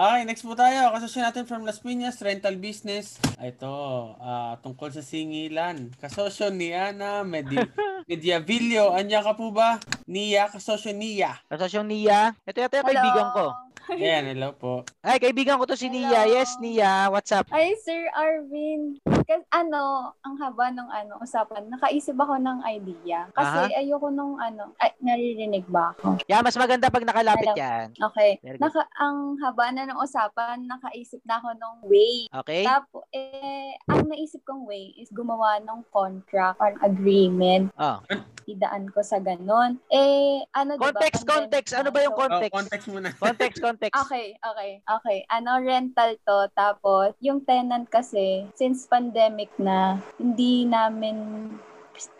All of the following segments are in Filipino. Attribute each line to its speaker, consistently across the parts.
Speaker 1: Okay, next po tayo. Kasosyo natin from Las Piñas, rental business. Ito, ah, tungkol sa singilan. Kasosyo ni Ana Medi Mediavillo. Anya ka po ba? Nia, kasosyo Nia.
Speaker 2: Kasosyong Nia, ito yata yung kaibigan ko.
Speaker 1: Ayan, hello po.
Speaker 2: Ay, kaibigan ko to si Nia.
Speaker 3: Hello.
Speaker 2: Yes, Nia. What's up?
Speaker 3: Ay, Sir Arvin. Kasi ano, ang haba ng ano, usapan, nakaisip ako ng idea. Kasi ayoko nung ano, ay, naririnig ba ako?
Speaker 2: Yeah, mas maganda pag nakalapit
Speaker 3: Hello.
Speaker 2: yan.
Speaker 3: Okay. Naka, ang haba na ng usapan, nakaisip na ako ng way.
Speaker 2: Okay?
Speaker 3: Tapos, eh, ang naisip kong way is gumawa ng contract or agreement.
Speaker 2: Oh.
Speaker 3: Idaan ko sa ganun. Eh, ano diba?
Speaker 2: Context, context. Ano ba yung context?
Speaker 1: Oh, context muna.
Speaker 2: Context, context.
Speaker 3: Okay, okay, okay. Ano, rental to. Tapos, yung tenant kasi, since pandemic na, hindi namin,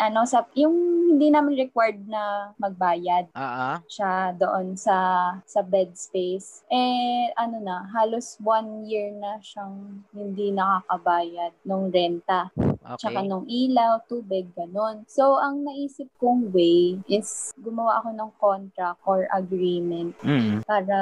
Speaker 3: ano, sa, yung hindi namin required na magbayad
Speaker 2: ah.
Speaker 3: siya doon sa sa bed space. Eh, ano na, halos one year na siyang hindi nakakabayad ng renta. Tsaka
Speaker 2: Okay.
Speaker 3: nung ilaw, tubig, ganun. So, ang naisip kong way is gumawa ako ng contract or agreement
Speaker 2: Mm.
Speaker 3: para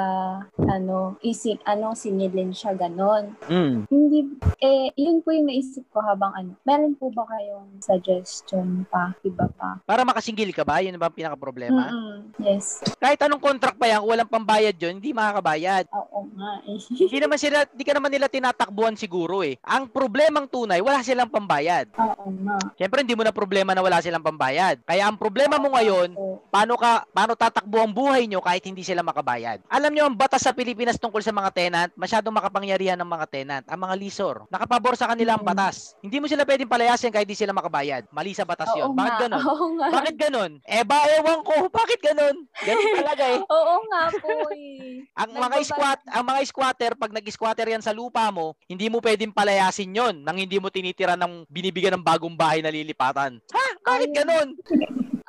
Speaker 3: ano, isip, ano, sinilin siya ganon.
Speaker 2: Mm.
Speaker 3: Hindi, eh, yun po yung naisip ko habang ano. Meron po ba kayong suggestion pa, iba pa?
Speaker 2: Para makasinggil ka ba? Yun ba ang pinaka-problema?
Speaker 3: Mm-mm. Yes.
Speaker 2: Kahit anong contract pa yan, kung walang pambayad yun, hindi makakabayad.
Speaker 3: Oo nga eh.
Speaker 2: Hindi naman sila, hindi ka naman nila tinatakbuhan siguro eh. Ang problemang tunay, wala silang pambayad.
Speaker 3: Oo nga.
Speaker 2: Siyempre, hindi mo na problema na wala silang pambayad. Kaya ang problema mo ngayon,
Speaker 3: Oo.
Speaker 2: paano ka paano tatakbo ang buhay nyo kahit hindi sila makabayad. Alam nyo ang batas sa Pilipinas tungkol sa mga tenant, masyadong makapangyarihan ng mga tenant, ang mga leasor. Nakapabor sa kanila ang
Speaker 3: Mm.
Speaker 2: batas. Hindi mo sila pwedeng palayasin kahit di sila makabayad. Mali sa batas
Speaker 3: Oo
Speaker 2: yun. Bakit
Speaker 3: nga.
Speaker 2: ganun?
Speaker 3: Oo nga.
Speaker 2: Bakit ganun? Eh ba, ewan ko. Bakit ganun? Ganun talaga eh.
Speaker 3: Oo nga po eh.
Speaker 2: Ang mga squat, ang mga squatter pag nag-squatter yan sa lupa mo, hindi mo pwedeng palayasin 'yon nang hindi mo tinitira ng binibigyan ng bagong bahay na lilipatan. Ha? Bakit ganun?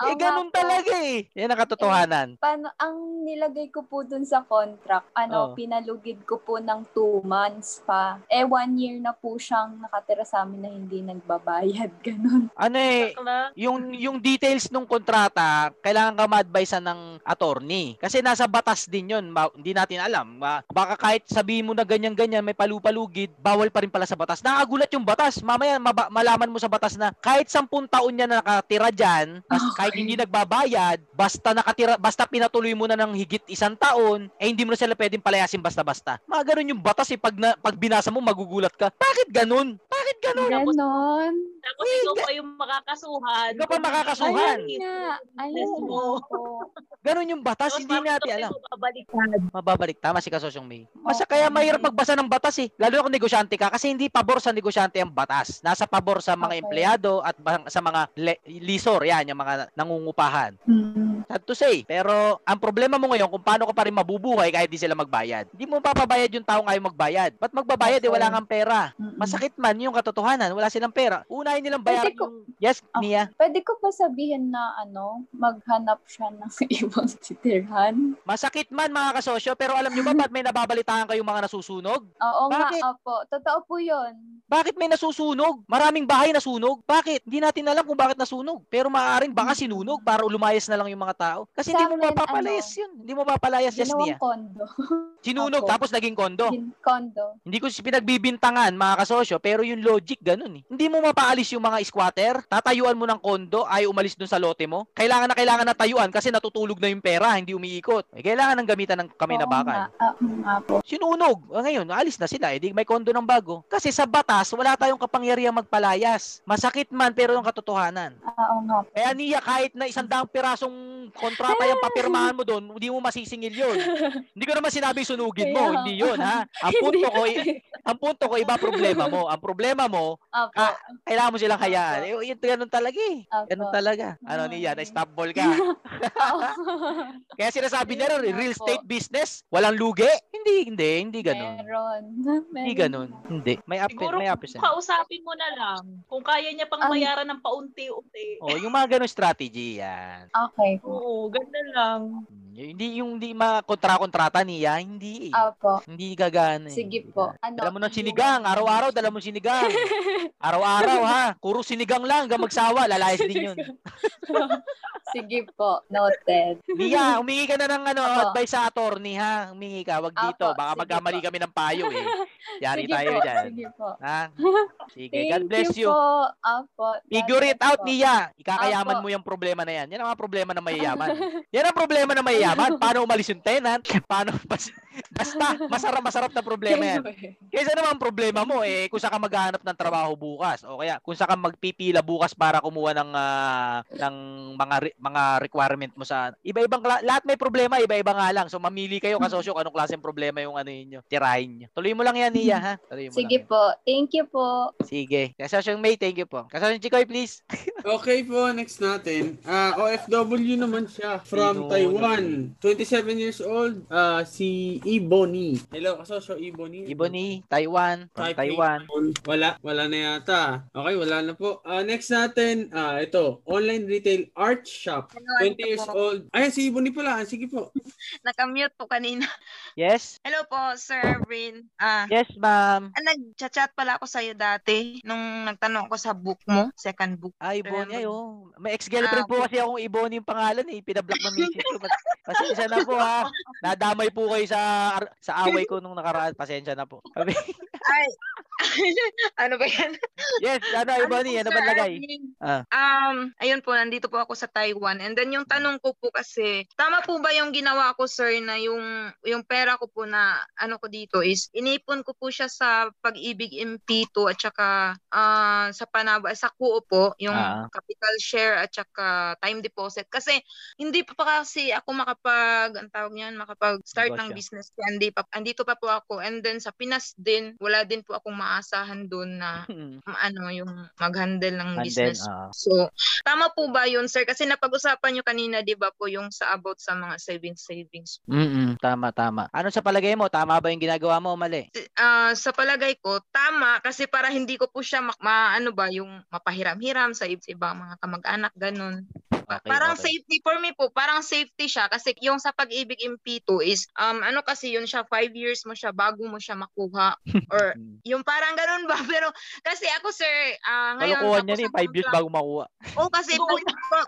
Speaker 2: Eh ganun talaga eh. Yan ang katotohanan.
Speaker 3: Paano, ang nilagay ko po dun sa contract, ano,
Speaker 2: Oo.
Speaker 3: pinalugid ko po ng two months pa. Eh, one year na po siyang nakatira sa amin na hindi nagbabayad. Ganun.
Speaker 2: Ano eh, yung yung details ng kontrata, kailangan ka ma-advise ng attorney. Kasi nasa batas din 'yon. Ma- hindi natin alam. Ma- baka kahit sabihin mo na ganyan-ganyan, may palupalugid, bawal pa rin pala sa batas. Nakagulat yung batas. Mamaya maba- malaman mo sa batas na kahit 10 taon niya na nakatira diyan, kahit
Speaker 3: Okay.
Speaker 2: hindi nagbabayad, basta nakatira, basta pinatuloy mo na ng higit isang taon, eh hindi mo na sila pwedeng palayasin basta-basta. Mga ganun yung batas eh. Pag, na, pag binasa mo, magugulat ka. Bakit ganun? Bakit ganun?
Speaker 3: Ganon.
Speaker 4: Tapos ikaw pa yung makakasuhan.
Speaker 2: Ikaw pa makakasuhan.
Speaker 3: Ayun nga. Ayun
Speaker 4: mo.
Speaker 2: Ganun yung batas,
Speaker 4: Tapos
Speaker 2: hindi natin alam.
Speaker 4: ikaw babaliktad?
Speaker 2: Mababalik. Tama si Kasosyong May. Masa
Speaker 3: Oo.
Speaker 2: kaya mahirap magbasa ng batas eh. Lalo na kung negosyante ka kasi hindi pabor sa negosyante ang batas. Nasa pabor sa mga
Speaker 3: Okay.
Speaker 2: empleyado at sa mga le- lisor. Yan, yung mga nangungupahan.
Speaker 3: Hmm.
Speaker 2: Sad to say. Pero ang problema mo ngayon kung paano ka pa rin mabubuhay kahit di sila magbayad. Hindi mo papabayad yung taong ayaw magbayad. Ba't magbabayad eh
Speaker 3: Okay.
Speaker 2: wala kang pera?
Speaker 3: Mm-mm.
Speaker 2: Masakit man yung katotohanan. Wala silang pera. Unahin nilang bayaran
Speaker 3: Pwede ko-
Speaker 2: yung... Yes,
Speaker 3: Ah.
Speaker 2: Nia.
Speaker 3: Pwede ko pa sabihin na ano, maghanap siya ng ibang titirhan?
Speaker 2: Masakit man mga kasosyo pero alam nyo ba ba't may nababalitaan kayong mga nasusunog?
Speaker 3: Oo
Speaker 2: Bakit?
Speaker 3: nga, opo. Totoo po yun.
Speaker 2: Bakit may nasusunog? Maraming bahay nasunog. Bakit? Hindi natin alam kung bakit nasunog. Pero maaaring baka sinunog para lumayas na lang yung mga tao. Kasi
Speaker 3: Sa
Speaker 2: hindi mo mapapalayas yun. Hindi mo mapapalayas, yes, Nia.
Speaker 3: kondo.
Speaker 2: Sinunog
Speaker 3: Opo.
Speaker 2: tapos naging kondo.
Speaker 3: Gin- kondo.
Speaker 2: Hindi ko si pinagbibintangan mga kasosyo, pero yung logic ganun eh. Hindi mo mapaalis yung mga squatter, tatayuan mo ng kondo, ay umalis dun sa lote mo. Kailangan na kailangan na tayuan kasi natutulog na yung pera, hindi umiikot. Eh, kailangan ng gamitan ng kami na
Speaker 3: Oo
Speaker 2: bakal.
Speaker 3: nga. Oo nga po.
Speaker 2: Sinunog. Ah, ngayon, alis na sila. Eh, di may kondo ng bago. Kasi sa batas, wala tayong kapangyarihan magpalayas. Masakit man, pero yung katotohanan.
Speaker 3: Ah, Oo nga.
Speaker 2: Kaya niya, kahit na isang daang pirasong kontrata yung papirmahan mo doon, hindi mo masisingil yun. Hindi ko naman sinabi sunugin mo, hindi yun ha. Ang punto ko, ang punto ko iba problema mo. Ang problema mo,
Speaker 3: Opo.
Speaker 2: Ah, kailangan mo silang hayaan. Eh, yun, ganun talaga eh.
Speaker 3: Opo.
Speaker 2: Ganun talaga. Ano niya, na-stop ball ka. Kaya sinasabi nila, real estate business, walang lugi. Hindi, hindi, hindi ganun.
Speaker 3: Meron.
Speaker 2: Hindi
Speaker 3: Meron.
Speaker 2: ganun. Hindi. May up,
Speaker 4: Siguro
Speaker 2: may up percent.
Speaker 4: kausapin mo na lang kung kaya niya pang
Speaker 3: Ang-
Speaker 4: bayaran ng paunti-unti.
Speaker 2: Oh, yung mga ganun strategy yan.
Speaker 3: Okay.
Speaker 4: Oo, ganda lang.
Speaker 2: Hindi yung hindi makontra-kontrata niya, hindi. eh.
Speaker 3: Opo.
Speaker 2: Hindi gagana. eh.
Speaker 3: Sige po. Ano?
Speaker 2: Dala mo ng sinigang, araw-araw dala mo sinigang. Araw-araw ha, puro sinigang lang, hanggang magsawa, lalayas din yun.
Speaker 3: Sige po. Noted.
Speaker 2: Mia, humingi ka na ng ano,
Speaker 3: Opo.
Speaker 2: advice sa attorney ha. Humingi ka, wag dito.
Speaker 3: Opo,
Speaker 2: Baka
Speaker 3: sige
Speaker 2: magkamali
Speaker 3: po.
Speaker 2: kami ng payo eh. Yari
Speaker 3: sige
Speaker 2: tayo
Speaker 3: po.
Speaker 2: dyan.
Speaker 3: Sige po.
Speaker 2: Ha? Sige,
Speaker 3: Thank
Speaker 2: God bless you.
Speaker 3: po. Opo.
Speaker 2: Figure it out,
Speaker 3: po.
Speaker 2: Mia. Ikakayaman
Speaker 3: Opo.
Speaker 2: mo yung problema na yan. Yan ang mga problema ng mayayaman. yan ang problema ng mayayaman. Paano umalis yung tenant? Paano, bas- basta, masarap, masarap na problema yan. Kaysa naman ang problema mo, eh, kung saan ka maghahanap ng trabaho bukas. O kaya, kung saan ka magpipila bukas para kumuha ng, ah, ng mga, re- mga requirement mo sa... Iba-ibang, kla- lahat may problema, iba-iba nga lang. So, mamili kayo, kasosyo, kung anong klaseng problema yung ano yun, tirahin nyo. Tuloy mo lang yan, Nia, ha? Tuloy mo
Speaker 3: Sige
Speaker 2: lang.
Speaker 3: po. Thank you po.
Speaker 2: yan. Sige. Kasosyo May, thank you po. Kasosyo Chikoy, please.
Speaker 1: Okay po, next natin. Ah, OFW naman siya from Taiwan. 27 years old. Ah, si Iboni. Hello, kasosyo Iboni.
Speaker 2: Iboni, Taiwan, from Taiwan.
Speaker 1: Wala, wala na yata. Okay, wala na po. Ah, next natin, ah, ito, online retail art shop. 20 years old. Ay, si Iboni pala. Ah, Sige po.
Speaker 5: Nakamute po kanina.
Speaker 2: Yes?
Speaker 5: Hello po, Sir Rin. Ah,
Speaker 2: Yes, ma'am.
Speaker 5: ah, nag-chat pala ako sa'yo dati nung nagtanong ako sa book mo, second book.
Speaker 2: Ay, Iboni.
Speaker 5: Remember.
Speaker 2: Ay, oh. May ex-girlfriend
Speaker 5: Ah,
Speaker 2: po kasi akong Iboni yung pangalan eh. Pinablock ng misis ko. Pas- Pasensya na po ha. Nadamay po kayo sa ar- sa away ko nung nakaraan. Pasensya na po.
Speaker 5: Ay, ano ba yan?
Speaker 2: yes, ano. Ano
Speaker 5: po,
Speaker 2: ba
Speaker 5: Sir
Speaker 2: lagay? Ah.
Speaker 5: Um, ayun po, nandito po ako sa Taiwan. And then yung tanong ko po kasi, tama po ba yung ginawa ko, sir, na yung, yung pera ko po na ano ko dito is, inipon ko po siya sa pag-ibig MP2 at saka ah, sa Panaba, sa Kuo po, yung
Speaker 2: Ah.
Speaker 5: capital share at saka time deposit. Kasi hindi pa pa kasi ako makapag, ang tawag niyan, makapag-start ng business. Kaya hindi pa, andito pa po ako. And then sa Pinas din, wala din po akong maasahan doon na ma- ano yung mag-handle ng
Speaker 2: And then,
Speaker 5: business.
Speaker 2: ah,
Speaker 5: So, tama po ba yun, sir? Kasi napag-usapan nyo kanina, di ba po, yung sa about sa mga savings savings.
Speaker 2: mm tama, tama. Ano sa palagay mo? Tama ba yung ginagawa mo o mali?
Speaker 5: Ah, sa palagay ko, tama kasi para hindi ko po siya mak- ma, ano ba, yung mapahiram-hiram sa, ib- sa ibang mga kamag-anak, ganun.
Speaker 2: Okay,
Speaker 5: parang
Speaker 2: okay.
Speaker 5: safety for me po, parang safety siya kasi yung sa pag-ibig MP2 is um ano kasi yun siya, five years mo siya bago mo siya makuha or
Speaker 2: Mm.
Speaker 5: yung parang ganun ba pero kasi ako sir ah ngayon
Speaker 2: yan eh.
Speaker 5: ang
Speaker 2: Five years
Speaker 5: contract-
Speaker 2: bago makuha.
Speaker 5: Oo, kasi pag.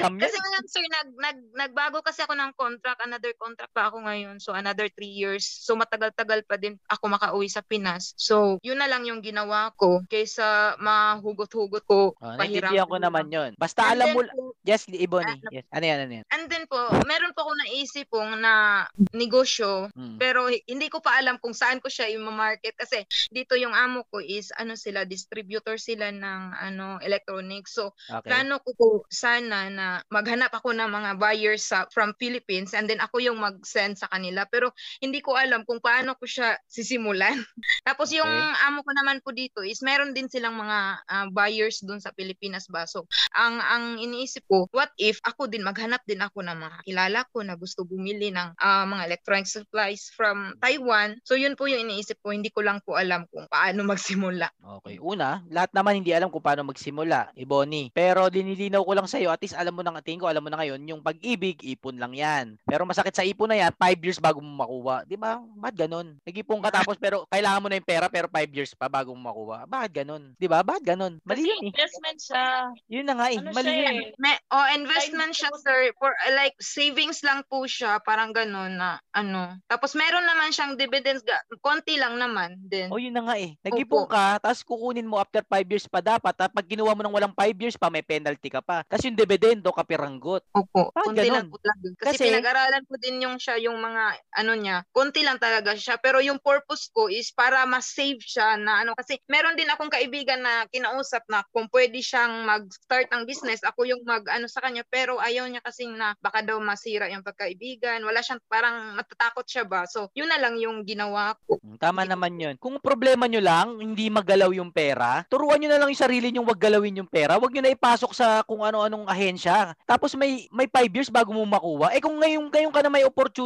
Speaker 5: Kasi ngayon, sir, nag, nag, nagbago kasi ako ng contract. Another contract pa ako ngayon. So, another three years. So, matagal-tagal pa din ako makauwi sa Pinas. So, yun na lang yung ginawa ko kaysa mahugot-hugot ko.
Speaker 2: Oh,
Speaker 5: pahiram-
Speaker 2: naintindihan ko naman yun. Basta
Speaker 5: And
Speaker 2: alam mo,
Speaker 5: po-
Speaker 2: yes, Iboni.
Speaker 5: Ah,
Speaker 2: Yes. Ano yan, ano yan?
Speaker 5: And then po, meron po ako naisip pong na negosyo
Speaker 2: Mm.
Speaker 5: pero hi- hindi ko pa alam kung saan ko siya i-market kasi dito yung amo ko is ano sila distributor sila ng ano electronics so
Speaker 2: Okay.
Speaker 5: plano ko po sana na maghanap ako ng mga buyers sa from Philippines and then ako yung mag-send sa kanila pero hindi ko alam kung paano ko siya sisimulan. Tapos yung
Speaker 2: Okay.
Speaker 5: amo ko naman po dito is meron din silang mga ah, buyers doon sa Pilipinas ba. So ang ang iniisip ko, what if ako din maghanap din ako ng mga kilala ko na gusto bumili ng ah, mga electronic supplies from Taiwan. So yun po yung iniisip ko, hindi ko lang po alam kung paano magsimula.
Speaker 2: Okay. Una, lahat naman hindi alam kung paano magsimula, Iboni. Pero dinilinaw ko lang sa'yo, at least alam mo na, tingin ko, alam mo na ngayon, yung pag-ibig, ipon lang yan. Pero masakit sa ipon na yan, 5 years bago mo makuha. Di ba? Bakit ganun? Nag-ipon ka tapos, pero kailangan mo na yung pera, pero 5 years pa bago mo makuha. Bakit ganun? Di ba? Bakit ganun? Mali
Speaker 4: Kasi
Speaker 2: yun eh.
Speaker 4: investment siya.
Speaker 2: Yun na nga eh.
Speaker 4: Ano
Speaker 2: Mali
Speaker 4: siya
Speaker 2: yun.
Speaker 4: eh.
Speaker 5: May, oh, investment siya, sir. For, uh, like, savings lang po siya. Parang ganun na, ano. Tapos, meron naman siyang dividends. ga- Konti lang naman. din.
Speaker 2: O yun na nga eh. Nag-ipon ka, tapos kukunin mo after 5 years pa dapat. At pag kinuha mo ng walang 5 years pa, may penalty ka pa. Kasi yung dividendo, kapiranggot.
Speaker 5: Opo,
Speaker 2: Bakit
Speaker 5: konti lang
Speaker 2: ganun?
Speaker 5: po talaga. Kasi,
Speaker 2: Kasi-
Speaker 5: pinag-aralan ko din yung siya, yung mga ano niya, konti lang talaga siya. Pero yung purpose ko is para mas save siya na ano. Kasi meron din akong kaibigan na kinausap na kung pwede siyang mag-start ng business, ako yung mag-ano sa kanya. Pero ayaw niya kasi na baka daw masira yung pagkaibigan. Wala siyang, parang matatakot siya ba. So, yun na lang yung ginawa ko.
Speaker 2: Mm, Tama naman yun. Kung problema nyo lang, hindi magalaw yung pera, turuan nyo na lang yung sarili nyo wag galawin yung pera. Huwag nyo na ipasok sa kung ano-anong ahensya. Tapos may may 5 years bago mo makuha. Eh kung ngayon, ngayon ka na may opportunity,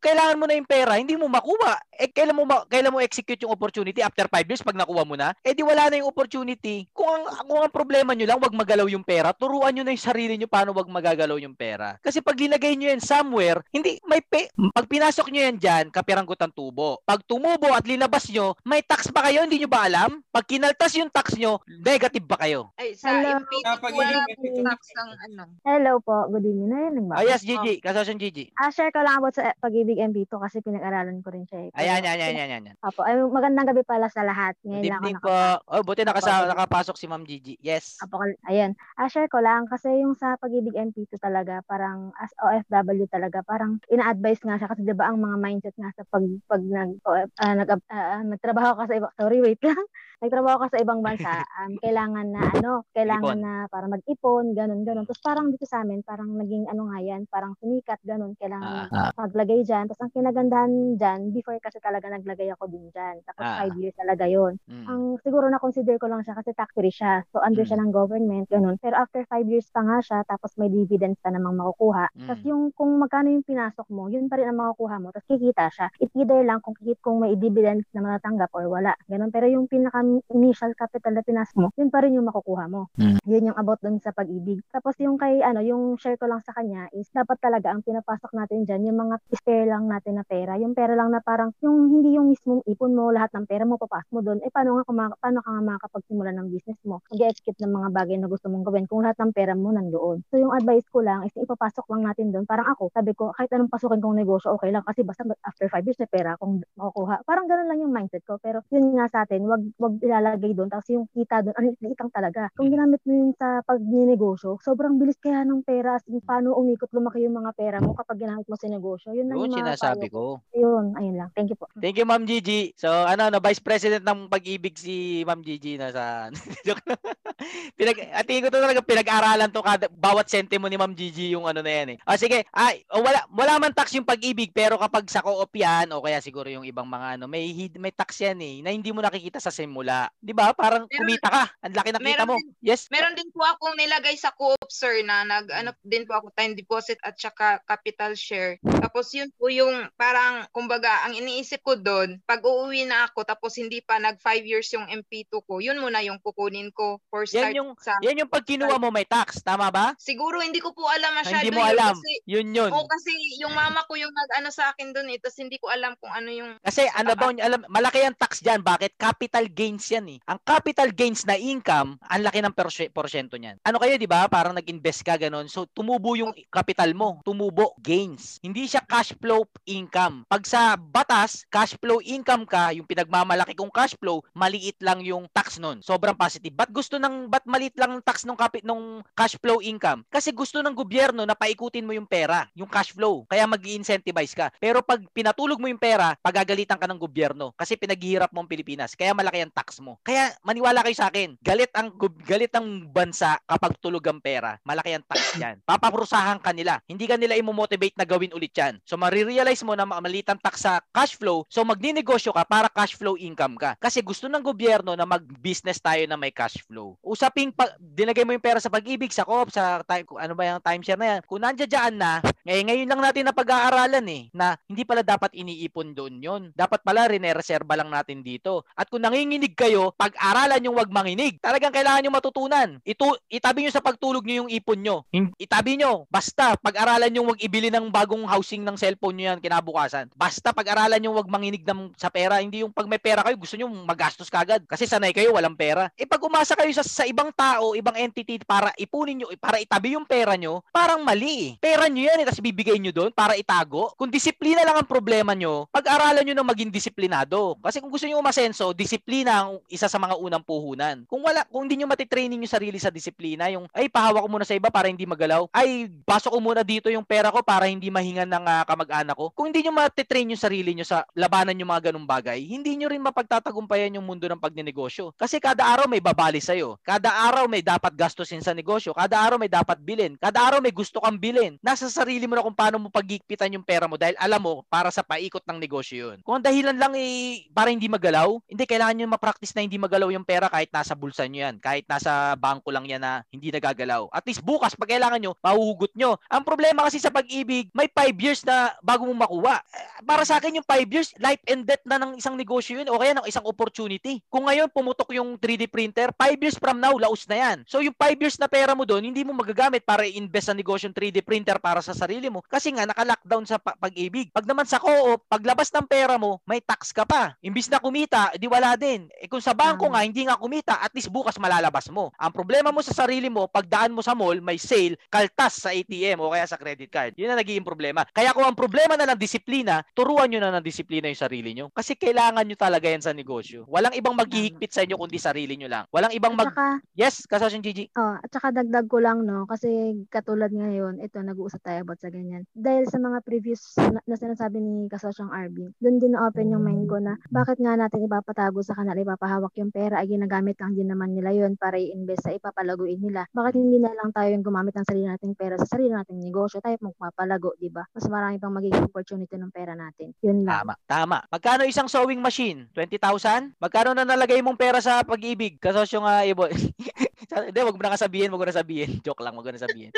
Speaker 2: kailangan mo na yung pera, hindi mo makuha. Eh kailan mo ma- kailan mo execute yung opportunity after 5 years pag nakuha mo na? Eh di wala na yung opportunity. Kung ang, kung ang problema nyo lang, wag magalaw yung pera, turuan nyo na yung sarili nyo paano wag magagalaw yung pera. Kasi pag linagay nyo yan somewhere, hindi may pe- pag pinasok nyo yan dyan, kapiranggot ang tubo. Pag tumubo at linabas nyo, may tax ba kayo? Hindi nyo ba alam? Pag kinaltas yung tax nyo, negative ba kayo?
Speaker 5: Ay, sa
Speaker 6: Hello.
Speaker 1: Ah, pag
Speaker 5: wala tax ang ano.
Speaker 6: Hello po, good evening. Narinig ba?
Speaker 2: Oh, yes, Gigi. Kasosyon Gigi.
Speaker 6: Ah, share ko lang about sa pag-ibig MB2 kasi pinag-aralan ko rin siya. eh.
Speaker 2: Ayan, ayan, ayan, ayan, ayan.
Speaker 6: Apo, ay, magandang gabi pala sa lahat. Ngayon
Speaker 2: Good
Speaker 6: lang ako
Speaker 2: evening po. Oh, buti nakasa nakapasok si Ma'am Gigi. Yes.
Speaker 6: Apo, ayan. Ah, share ko lang kasi yung sa pag-ibig MP2 talaga, parang as OFW talaga, parang ina-advise nga siya kasi 'di ba ang mga mindset nga sa pag pag nag OF, ah, nag ah, nagtrabaho ka sa iba, sorry, wait lang. Nagtrabaho ka sa ibang bansa, um, kailangan na ano, kailangan
Speaker 2: Ipon.
Speaker 6: na para mag-ipon, ganun, ganun. Tapos parang dito sa amin, parang naging ano nga yan, parang sumikat, ganun, kailangan
Speaker 2: Ah,
Speaker 6: maglagay dyan. Tapos ang kinagandahan dyan, before kasi talaga naglagay ako din dyan. Tapos
Speaker 2: Ah.
Speaker 6: five years talaga yon
Speaker 2: mm.
Speaker 6: ang siguro na consider ko lang siya kasi free siya. So under siya ng government, ganun. Pero after five years pa nga siya, tapos may dividends ka namang makukuha.
Speaker 2: Mm.
Speaker 6: Tapos yung kung magkano yung pinasok mo, yun pa rin ang makukuha mo. Tapos kikita siya. It either lang kung kikit kung may dividends na matatanggap or wala. Ganun. Pero yung pinaka initial capital na pinasok mo, yun pa rin yung makukuha mo.
Speaker 2: Mm.
Speaker 6: Yun yung about dun sa pag-ibig. Tapos yung kay ano, yung share ko lang sa kanya is dapat talaga ang pinapasok natin dyan, yung mga spare lang natin na pera. Yung pera lang na parang yung hindi yung mismong ipon mo, lahat ng pera mo papasok mo doon. Eh paano nga kung maka- paano ka nga makakapagsimula ng business mo? Mag-execute ng mga bagay na gusto mong gawin kung lahat ng pera mo nandoon. So yung advice ko lang is ipapasok lang natin doon. Parang ako, sabi ko, kahit anong pasukin kong negosyo, okay lang kasi basta after 5 years may pera akong makukuha. Parang ganun lang yung mindset ko. Pero yun nga sa atin, wag wag ilalagay doon tapos yung kita doon, ang liit lang talaga. Kung ginamit mo yun sa pagninegosyo, sobrang bilis kaya ng pera. As in, paano umikot lumaki yung mga pera mo kapag ginamit mo sa negosyo. Yun lang
Speaker 2: Yun
Speaker 6: yung
Speaker 2: sinasabi
Speaker 6: ko. Yun, ayun lang. Thank you po.
Speaker 2: Thank you, Ma'am Gigi. So, ano, na Vice President ng pag-ibig si Ma'am Gigi na sa... Pinag, at tingin ko to talaga pinag-aralan to kada, bawat sentimo ni Ma'am Gigi yung ano na yan eh. O sige, ay, o, wala, wala man tax yung pag-ibig pero kapag sa co-op yan o kaya siguro yung ibang mga ano, may, hid- may tax yan eh na hindi mo nakikita sa simula. Di ba? Parang
Speaker 5: Meron-
Speaker 2: kumita ka. Ang laki nakita mo.
Speaker 5: din-
Speaker 2: Yes.
Speaker 5: Meron din po akong nilagay sa co-op sir na nag ano din po ako time deposit at saka capital share. Tapos yun po yung parang kumbaga ang iniisip ko doon, pag uuwi na ako tapos hindi pa nag 5 years yung MP2 ko, yun muna yung kukunin ko for
Speaker 2: Yan yung,
Speaker 5: sa
Speaker 2: yan yung pag kinuha mo may tax. Tama ba?
Speaker 5: Siguro hindi ko po alam
Speaker 2: Ah,
Speaker 5: masyado
Speaker 2: Hindi mo
Speaker 5: yun
Speaker 2: alam.
Speaker 5: kasi
Speaker 2: Yun yun.
Speaker 5: Oo, kasi yung mama ko yung nag-ano sa akin doon eh, tapos hindi ko alam kung ano yung
Speaker 2: Kasi ano ba, alam, malaki ang tax diyan. Bakit? Capital gains yan eh. Ang capital gains na income, ang laki ng porsyento niyan. Ano kayo, di ba? Parang nag-invest ka ganun. So, tumubo yung capital mo. Tumubo, gains. Hindi siya cash flow income. Pag sa batas, cash flow income ka, yung pinagmamalaki kong cash flow, maliit lang yung tax nun. Sobrang positive. Ba't gusto ng, ba't maliit lang ang tax nung, capi, nung cash flow income? Kasi gusto ng gobyerno na paikutin mo yung pera, yung cash flow. Kaya mag incentivize ka. Pero pag pinatulog mo yung pera, pagagalitan ka ng gobyerno kasi pinaghihirap mo ang Pilipinas. Kaya malaki ang tax mo. Kaya maniwala kayo sa akin, galit ang galit ang bansa kapag tulog ang pera. Malaki ang tax yan. Papaprusahan ka nila. Hindi ka nila imo-motivate na gawin ulit yan. So marirealize mo na ma- maliit ang tax sa cash flow. So magninegosyo ka para cash flow income ka. Kasi gusto ng gobyerno na mag-business tayo na may cash flow. Usaping pag dinagay mo yung pera sa pag-ibig, sa co sa time, ano ba yung timeshare na yan. Kung nandiyan na, eh, ngayon lang natin na pag-aaralan eh, na hindi pala dapat iniipon doon yon. Dapat pala rinereserba lang natin dito. At kung nanginginig kayo, pag-aralan yung wag manginig. Talagang kailangan nyo matutunan. Ito, itabi nyo sa pagtulog nyo yung ipon nyo. Itabi nyo. Basta, pag-aralan yung wag ibili ng bagong housing ng cellphone nyo yan kinabukasan. Basta, pag-aralan yung wag manginig ng, sa pera. Hindi yung pag may pera kayo, gusto nyo magastos kagad. Kasi sanay kayo, walang pera. Eh, pag umasa kayo sa sa ibang tao, ibang entity para ipunin nyo, para itabi yung pera nyo, parang mali. Pera nyo yan, eh, tapos bibigay nyo doon para itago. Kung disiplina lang ang problema nyo, pag-aralan nyo na maging disiplinado. Kasi kung gusto nyo umasenso, disiplina ang isa sa mga unang puhunan. Kung wala, kung hindi nyo matitraining yung sarili sa disiplina, yung, ay, pahawak ko muna sa iba para hindi magalaw. Ay, pasok ko muna dito yung pera ko para hindi mahingan ng ah, kamag-anak ko. Kung hindi nyo matitrain yung sarili nyo sa labanan yung mga ganung bagay, hindi nyo rin mapagtatagumpayan yung mundo ng pagnenegosyo. Kasi kada araw may babali sa'yo. Kada araw may dapat gastusin sa negosyo. Kada araw may dapat bilhin. Kada araw may gusto kang bilhin. Nasa sarili mo na kung paano mo pagigpitan yung pera mo dahil alam mo para sa paikot ng negosyo yun. Kung ang dahilan lang eh para hindi magalaw, hindi kailangan nyo ma-practice na hindi magalaw yung pera kahit nasa bulsa nyo yan. Kahit nasa bangko lang yan na hindi nagagalaw. At least bukas pag kailangan nyo, mahuhugot nyo. Ang problema kasi sa pag-ibig, may 5 years na bago mo makuha. Para sa akin yung 5 years, life and death na ng isang negosyo yun o kaya ng isang opportunity. Kung ngayon pumutok yung 3D printer, 5 years from now, laos na yan. So yung 5 years na pera mo doon, hindi mo magagamit para i-invest sa negosyo yung 3D printer para sa sarili mo. Kasi nga, naka-lockdown sa pa- pag-ibig. Pag naman sa co-op, paglabas ng pera mo, may tax ka pa. Imbis na kumita, di wala din. Eh kung sa bangko nga, hindi nga kumita, at least bukas malalabas mo. Ang problema mo sa sarili mo, pagdaan mo sa mall, may sale, kaltas sa ATM o kaya sa credit card. Yun ang nagiging problema. Kaya kung ang problema na ng disiplina, turuan nyo na ng disiplina yung sarili nyo. Kasi kailangan nyo talaga yan sa negosyo. Walang ibang maghihigpit sa inyo kundi sarili nyo lang. Walang ibang mag...
Speaker 6: saka,
Speaker 2: Yes, kasosyon Gigi.
Speaker 6: oh, at saka dagdag ko lang, no, kasi katulad ngayon, ito, nag-uusap tayo about sa ganyan. Dahil sa mga previous na, na sinasabi ni Kasosyong RB, doon din na-open yung mind ko na bakit nga natin ipapatago sa kanila, ipapahawak yung pera, ay ginagamit lang din naman nila yon para i-invest sa ipapalaguin nila. Bakit hindi na lang tayo yung gumamit ng sarili nating pera sa sarili nating negosyo, tayo magpapalago, di ba? Mas marami pang magiging opportunity ng pera natin. Yun lang.
Speaker 2: Tama, tama. Magkano isang sewing machine? 20,000? Magkano na nalagay mong pera sa pag-ibig? Kasosyo nga, Ibo. Hindi, wag mo na kasabihin, wag mo na sabihin. Joke lang, wag mo na sabihin.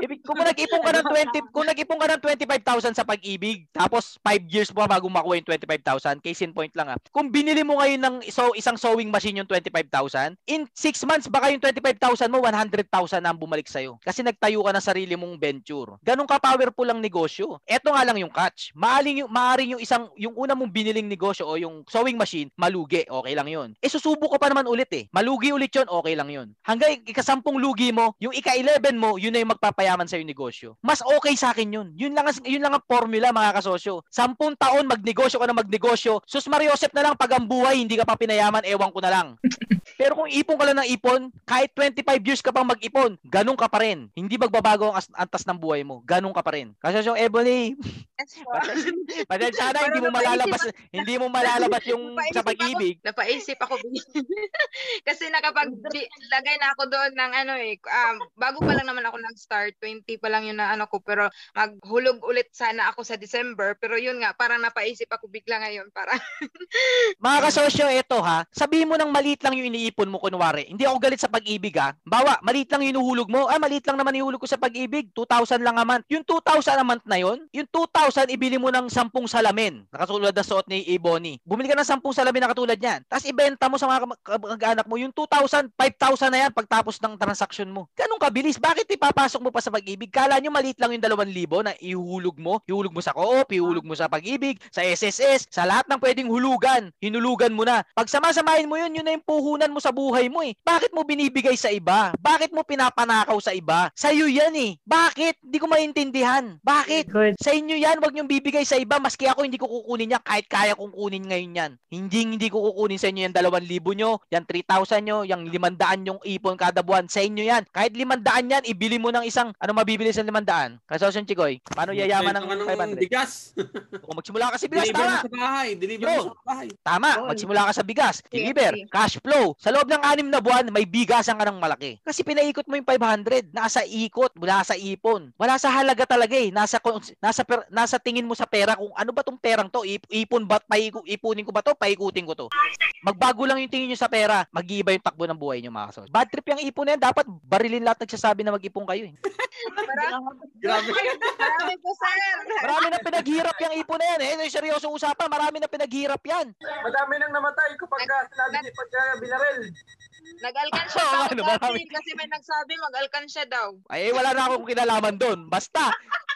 Speaker 2: Ibig, kung nag-ipon ka ng 20, kung nag-ipon ka ng 25,000 sa pag-ibig, tapos 5 years mo bago makuha yung 25,000, case in point lang ah. Kung binili mo ngayon ng so, isang sewing machine yung 25,000, in 6 months baka yung 25,000 mo 100,000 na ang bumalik sa'yo. Kasi nagtayo ka ng sarili mong venture. Ganun ka powerful ang negosyo. Eto nga lang yung catch. Maaring yung maaring yung isang yung una mong biniling negosyo o yung sewing machine, malugi, okay lang 'yun. Eh susubo ka pa naman ulit eh. Malugi ulit 'yon, okay lang 'yun. Hanggang ikasampung lugi mo, yung ika-11 mo, yun na yung magpapayaman sa negosyo. Mas okay sa akin yun. Yun lang, ang- yun lang ang formula mga kasosyo. Sampung taon magnegosyo ka na magnegosyo. Sus Mariosep na lang pag ang buhay hindi ka pa pinayaman, ewan ko na lang. Pero kung ipon ka lang ng ipon, kahit 25 years ka pang mag-ipon, ganun ka pa rin. Hindi magbabago ang as- antas ng buhay mo. Ganun ka pa rin. Kasi yung Ebony, pasensya na, hindi mo malalabas, hindi mo malalabas yung sa
Speaker 5: ako.
Speaker 2: pag-ibig.
Speaker 5: Napaisip ako. Kasi nakapaglagay na ako doon ng ano eh, um, bago pa lang naman ako nag-start, 20 pa lang yun na ano ko, pero maghulog ulit sana ako sa December, pero yun nga, parang napaisip ako bigla ngayon, para
Speaker 2: Mga kasosyo, eto ha, sabihin mo ng maliit lang yung iniipon mo kunwari. Hindi ako galit sa pag-ibig ha. Bawa, maliit lang yung inuhulog mo. Ah, maliit lang naman ihulog ko sa pag-ibig. 2,000 lang a month. Yung 2,000 a month na yon, yung 2,000 ibili mo ng 10 salamin. Nakatulad na suot ni Ebony. Bumili ka ng 10 salamin na katulad niyan. Tapos ibenta mo sa mga kam- kamag-anak mo. Yung 2,000, 5,000 na yan pagtapos ng transaction mo. Ganun kabilis. Bakit ipapasok mo pa sa pag-ibig? Kala nyo maliit lang yung 2,000 na ihulog mo. Ihulog mo sa co-op, ihulog mo sa pag-ibig, sa SSS, sa lahat ng pwedeng hulugan. Hinulugan mo na. Pag samasamahin mo yun, yun na yung puhunan mo sa buhay mo eh. Bakit mo binibigay sa iba? Bakit mo pinapanakaw sa iba? Sa'yo yan eh. Bakit? Hindi ko maintindihan. Bakit?
Speaker 4: Good.
Speaker 2: Sa inyo yan, wag niyong bibigay sa iba. Maski ako, hindi ko kukunin yan kahit kaya kong kunin ngayon yan. Hindi, hindi ko kukunin sa inyo yan 2,000 nyo, yan 3,000 nyo, yung 500 yung ipon kada buwan. Sa inyo yan. Kahit 500 yan, ibili mo ng isang, ano mabibili sa 500? Kasosyon Chikoy, paano yayaman ng
Speaker 1: Benta ka
Speaker 2: 500?
Speaker 1: bigas.
Speaker 2: Kung magsimula ka sa bigas,
Speaker 1: Deliver
Speaker 2: tama.
Speaker 1: sa bahay. Deliver
Speaker 2: Yo.
Speaker 1: sa bahay.
Speaker 2: Tama,
Speaker 5: Yun.
Speaker 2: magsimula ka sa bigas, deliver, cash flow. Sa loob ng anim na buwan, may bigasan ka ng malaki. Kasi pinaikot mo yung 500, nasa ikot, wala sa ipon. Wala sa halaga talaga eh. Nasa nasa per- nasa tingin mo sa pera kung ano ba tong perang to? Ip- ipon ba paiku- ipunin ko ba to? Paikutin ko to. Magbago lang yung tingin nyo sa pera, mag-iiba yung takbo ng buhay nyo mga kasos. Bad trip yung ipon na yan, dapat barilin lahat nagsasabi na mag-ipon kayo eh.
Speaker 5: marami,
Speaker 1: Grabe.
Speaker 5: marami po sir.
Speaker 2: Marami na pinaghirap yung ipon na yan eh. Ito yung seryoso usapan, marami na pinaghirap yan.
Speaker 7: Madami nang namatay kapag ka sinabi ni pagka binarel.
Speaker 5: Nag-alkansya ako
Speaker 2: ano, marami.
Speaker 5: kasi may nagsabi mag-alkansya daw.
Speaker 2: Ay, wala na akong kinalaman doon. Basta,